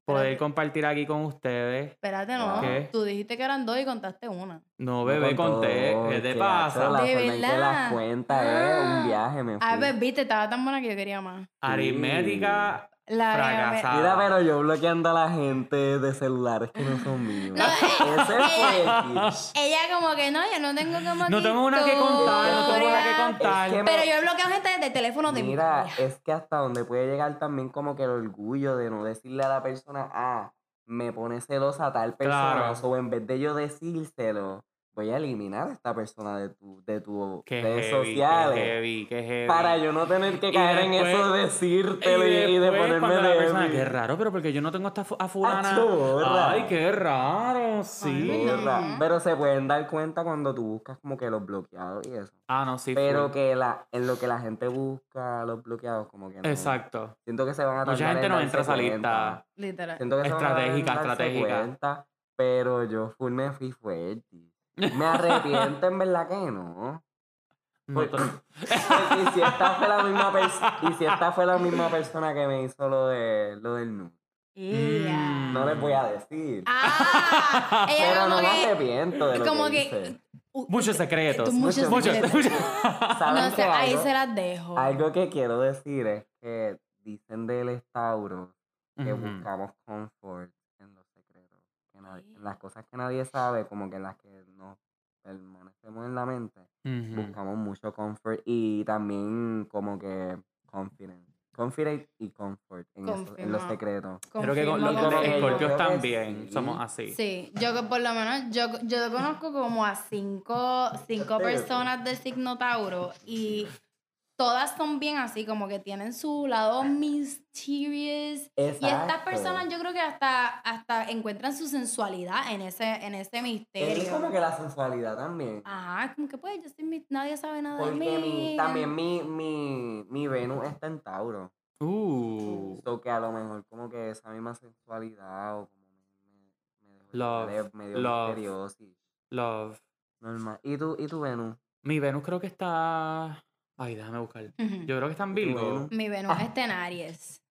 Speaker 2: poder
Speaker 1: Espérate.
Speaker 2: compartir aquí con ustedes.
Speaker 1: Espérate, no.
Speaker 2: ¿Qué?
Speaker 1: Tú dijiste que eran dos y contaste una.
Speaker 2: No, bebé,
Speaker 3: con
Speaker 2: conté.
Speaker 3: todo,
Speaker 2: ¿Qué te
Speaker 3: que,
Speaker 2: pasa?
Speaker 3: La
Speaker 1: De
Speaker 3: que
Speaker 1: verdad.
Speaker 3: las cuenta es
Speaker 1: Ah.
Speaker 3: un viaje, me fui.
Speaker 1: Ah, pues viste, estaba tan buena que yo quería más.
Speaker 2: Aritmética
Speaker 1: La
Speaker 2: fracasada.
Speaker 3: Mira, pero yo bloqueando a la gente de celulares que no son míos.
Speaker 1: No, eh,
Speaker 3: Ese fue el hit.
Speaker 1: Ella como que no, yo no tengo como
Speaker 2: No tengo una que contar, no tengo una que contar.
Speaker 3: Es que
Speaker 1: Pero yo he bloqueado gente desde el teléfono de mi
Speaker 3: Mira, es que hasta donde puede llegar también como que el orgullo de no decirle a la persona, ah, me pone celosa tal persona,
Speaker 2: Claro.
Speaker 3: o en vez de yo decírselo, voy a eliminar a esta persona de tu, de tu
Speaker 2: Qué
Speaker 3: redes
Speaker 2: heavy,
Speaker 3: sociales.
Speaker 2: qué heavy, qué heavy.
Speaker 3: Para yo no tener que caer en eso de decírtelo y, y de ponerme
Speaker 2: la persona. Qué raro, pero porque yo no tengo esta a fulana. Ay, qué raro, sí.
Speaker 3: Pero se pueden dar cuenta cuando tú buscas como que los bloqueados y eso.
Speaker 2: Ah, no, sí.
Speaker 3: Pero que la, en lo que la gente busca los bloqueados, como que no.
Speaker 2: Exacto.
Speaker 3: Siento que se van a
Speaker 2: Mucha gente
Speaker 3: en
Speaker 2: no entra a esa lista.
Speaker 1: Literal.
Speaker 3: Siento que se van a
Speaker 2: Estratégica, estratégica.
Speaker 3: cuenta, pero yo full me fui fuerte. Me arrepiento en verdad que no. Y si esta fue la misma persona y si esta fue la misma persona que me hizo lo de lo del
Speaker 1: Yeah.
Speaker 2: Mm.
Speaker 3: no les voy a decir.
Speaker 1: Ah,
Speaker 3: pero no me arrepiento de lo
Speaker 1: como
Speaker 3: que,
Speaker 1: que
Speaker 3: hice.
Speaker 2: Muchos secretos.
Speaker 1: muchos
Speaker 3: Muchos
Speaker 1: secretos.
Speaker 2: muchos-
Speaker 3: ¿Saben
Speaker 1: No sé, ahí
Speaker 3: algo?
Speaker 1: se las dejo.
Speaker 3: Algo que quiero decir es que dicen del estauro que buscamos confort en los secretos, que nadie- las cosas que nadie sabe, como que las que nos permanecemos en la mente, buscamos mucho comfort y también como que confidence. Confidence y comfort en, eso- en los secretos.
Speaker 2: Creo que con los
Speaker 3: como
Speaker 2: de
Speaker 3: que yo
Speaker 1: confirmo.
Speaker 2: Scorpios
Speaker 3: creo que
Speaker 2: también
Speaker 3: sí.
Speaker 2: somos así.
Speaker 1: Sí, yo que por lo menos, yo, yo conozco como a cinco, cinco personas del signo Tauro y todas son bien así, como que tienen su lado mysterious. Y estas personas yo creo que hasta, hasta encuentran su sensualidad en ese, en ese
Speaker 3: Es
Speaker 1: misterio.
Speaker 3: como que la sensualidad también.
Speaker 1: Ajá, como que pues yo soy mis- nadie sabe nada de
Speaker 3: Porque
Speaker 1: mí.
Speaker 3: mi, también mi, mi, mi Venus está en Tauro.
Speaker 2: Uh.
Speaker 3: So que a lo mejor como que esa misma sensualidad o como me, me, me
Speaker 2: Love,
Speaker 3: es medio
Speaker 2: love.
Speaker 3: misterioso y
Speaker 2: Love.
Speaker 3: normal. ¿Y tú, y tu Venus?
Speaker 2: Mi Venus creo que está. Ay, déjame buscar. Yo creo que está en
Speaker 3: ¿Y tu
Speaker 2: Virgo.
Speaker 1: Mi Venus está en Aries.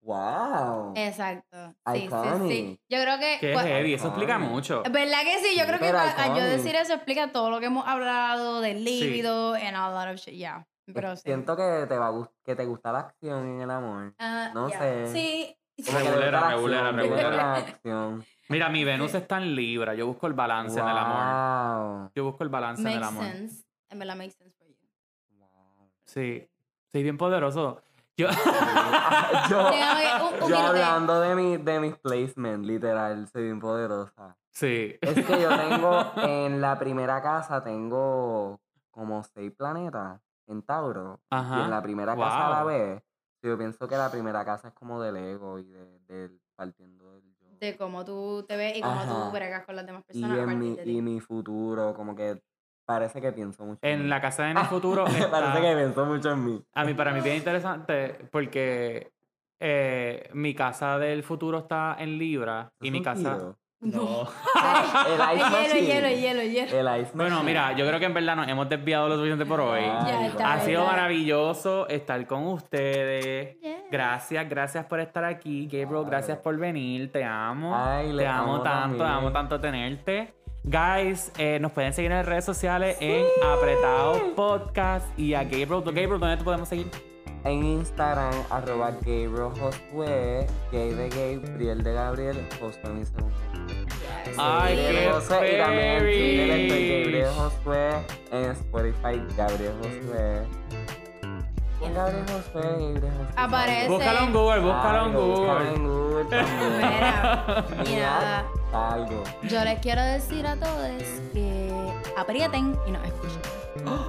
Speaker 3: ¡Wow!
Speaker 1: Exacto. Sí, sí, sí. Yo creo que.
Speaker 2: Qué
Speaker 1: cua-
Speaker 2: heavy, eso explica mucho.
Speaker 1: ¿Verdad que sí? Yo creo que al yo decir eso explica todo lo que hemos hablado del líbido and a lot of shit. Yeah. Pero sí.
Speaker 3: Siento que te va a que te gusta la acción en el amor.
Speaker 1: Ah,
Speaker 3: no
Speaker 1: yeah.
Speaker 3: sé.
Speaker 1: Sí.
Speaker 2: Regulera, regulera, regulera.
Speaker 3: la acción.
Speaker 2: Mira, mi Venus está en Libra. Yo busco el balance en el amor.
Speaker 3: Wow.
Speaker 2: Yo busco el balance en el
Speaker 1: Makes
Speaker 2: amor.
Speaker 1: sense. En verdad makes sense.
Speaker 2: Sí. Sí, bien poderoso. Yo.
Speaker 3: yo, yo hablando de, mi, de mis placements, literal, soy bien poderosa.
Speaker 2: sí.
Speaker 3: Es que yo tengo, en la primera casa tengo como seis planetas en Tauro. Y
Speaker 2: Ajá.
Speaker 3: en la primera casa a la vez, yo pienso que la primera casa es como del ego y de, del partiendo del yo.
Speaker 1: De cómo tú te ves y cómo
Speaker 3: Ajá.
Speaker 1: tú bregas con las demás
Speaker 3: y
Speaker 1: personas. a
Speaker 3: en mi,
Speaker 1: de
Speaker 3: y mi futuro, como que parece que pienso mucho en
Speaker 2: la casa de mi futuro. está-
Speaker 3: parece que pienso mucho en mí.
Speaker 2: A mí, para mí, bien interesante porque eh, mi casa del futuro está en Libra y
Speaker 3: ¿Es
Speaker 2: mi casa. No.
Speaker 3: el Ice
Speaker 1: hielo,
Speaker 3: Machine.
Speaker 1: hielo, hielo, hielo.
Speaker 3: El Ice
Speaker 2: Bueno, mira, yo creo que en verdad nos hemos desviado lo suficiente por hoy.
Speaker 3: Ay,
Speaker 1: Ya está,
Speaker 2: Ha sido maravilloso estar con ustedes.
Speaker 1: Yeah.
Speaker 2: Gracias, gracias por estar aquí, Gabriel. Gracias por venir. Te amo.
Speaker 3: Ay,
Speaker 2: te amo,
Speaker 3: amo
Speaker 2: tanto,
Speaker 3: también.
Speaker 2: amo tanto tenerte. Guys, eh, nos pueden seguir en las redes sociales en Apretado Podcast y a Gabriel. Gabriel, ¿dónde te podemos seguir?
Speaker 3: En Instagram, arroba Gabriel Josué, gay de Gabriel de Gabriel, Josué mi segundo.
Speaker 2: Ay,
Speaker 3: Gabriel
Speaker 2: qué
Speaker 3: Josué, y también en Twitter estoy. Gabriel Josué, en Spotify Gabriel Josué. Gabriel Josué, Gabriel Josué.
Speaker 1: Aparece.
Speaker 2: Búscalo en Google, búscalo en
Speaker 3: Algo, búscalo en
Speaker 2: Google.
Speaker 3: Google también.
Speaker 1: Mira,
Speaker 3: Mira. Algo.
Speaker 1: Yo les quiero decir a todos que aprieten y nos escuchen.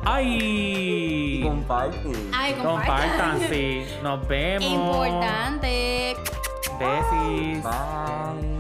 Speaker 2: ¡Ay!
Speaker 3: compartir.
Speaker 1: Ay,
Speaker 2: Compartan, sí. Nos vemos.
Speaker 1: Importante.
Speaker 2: Besis.
Speaker 3: Bye.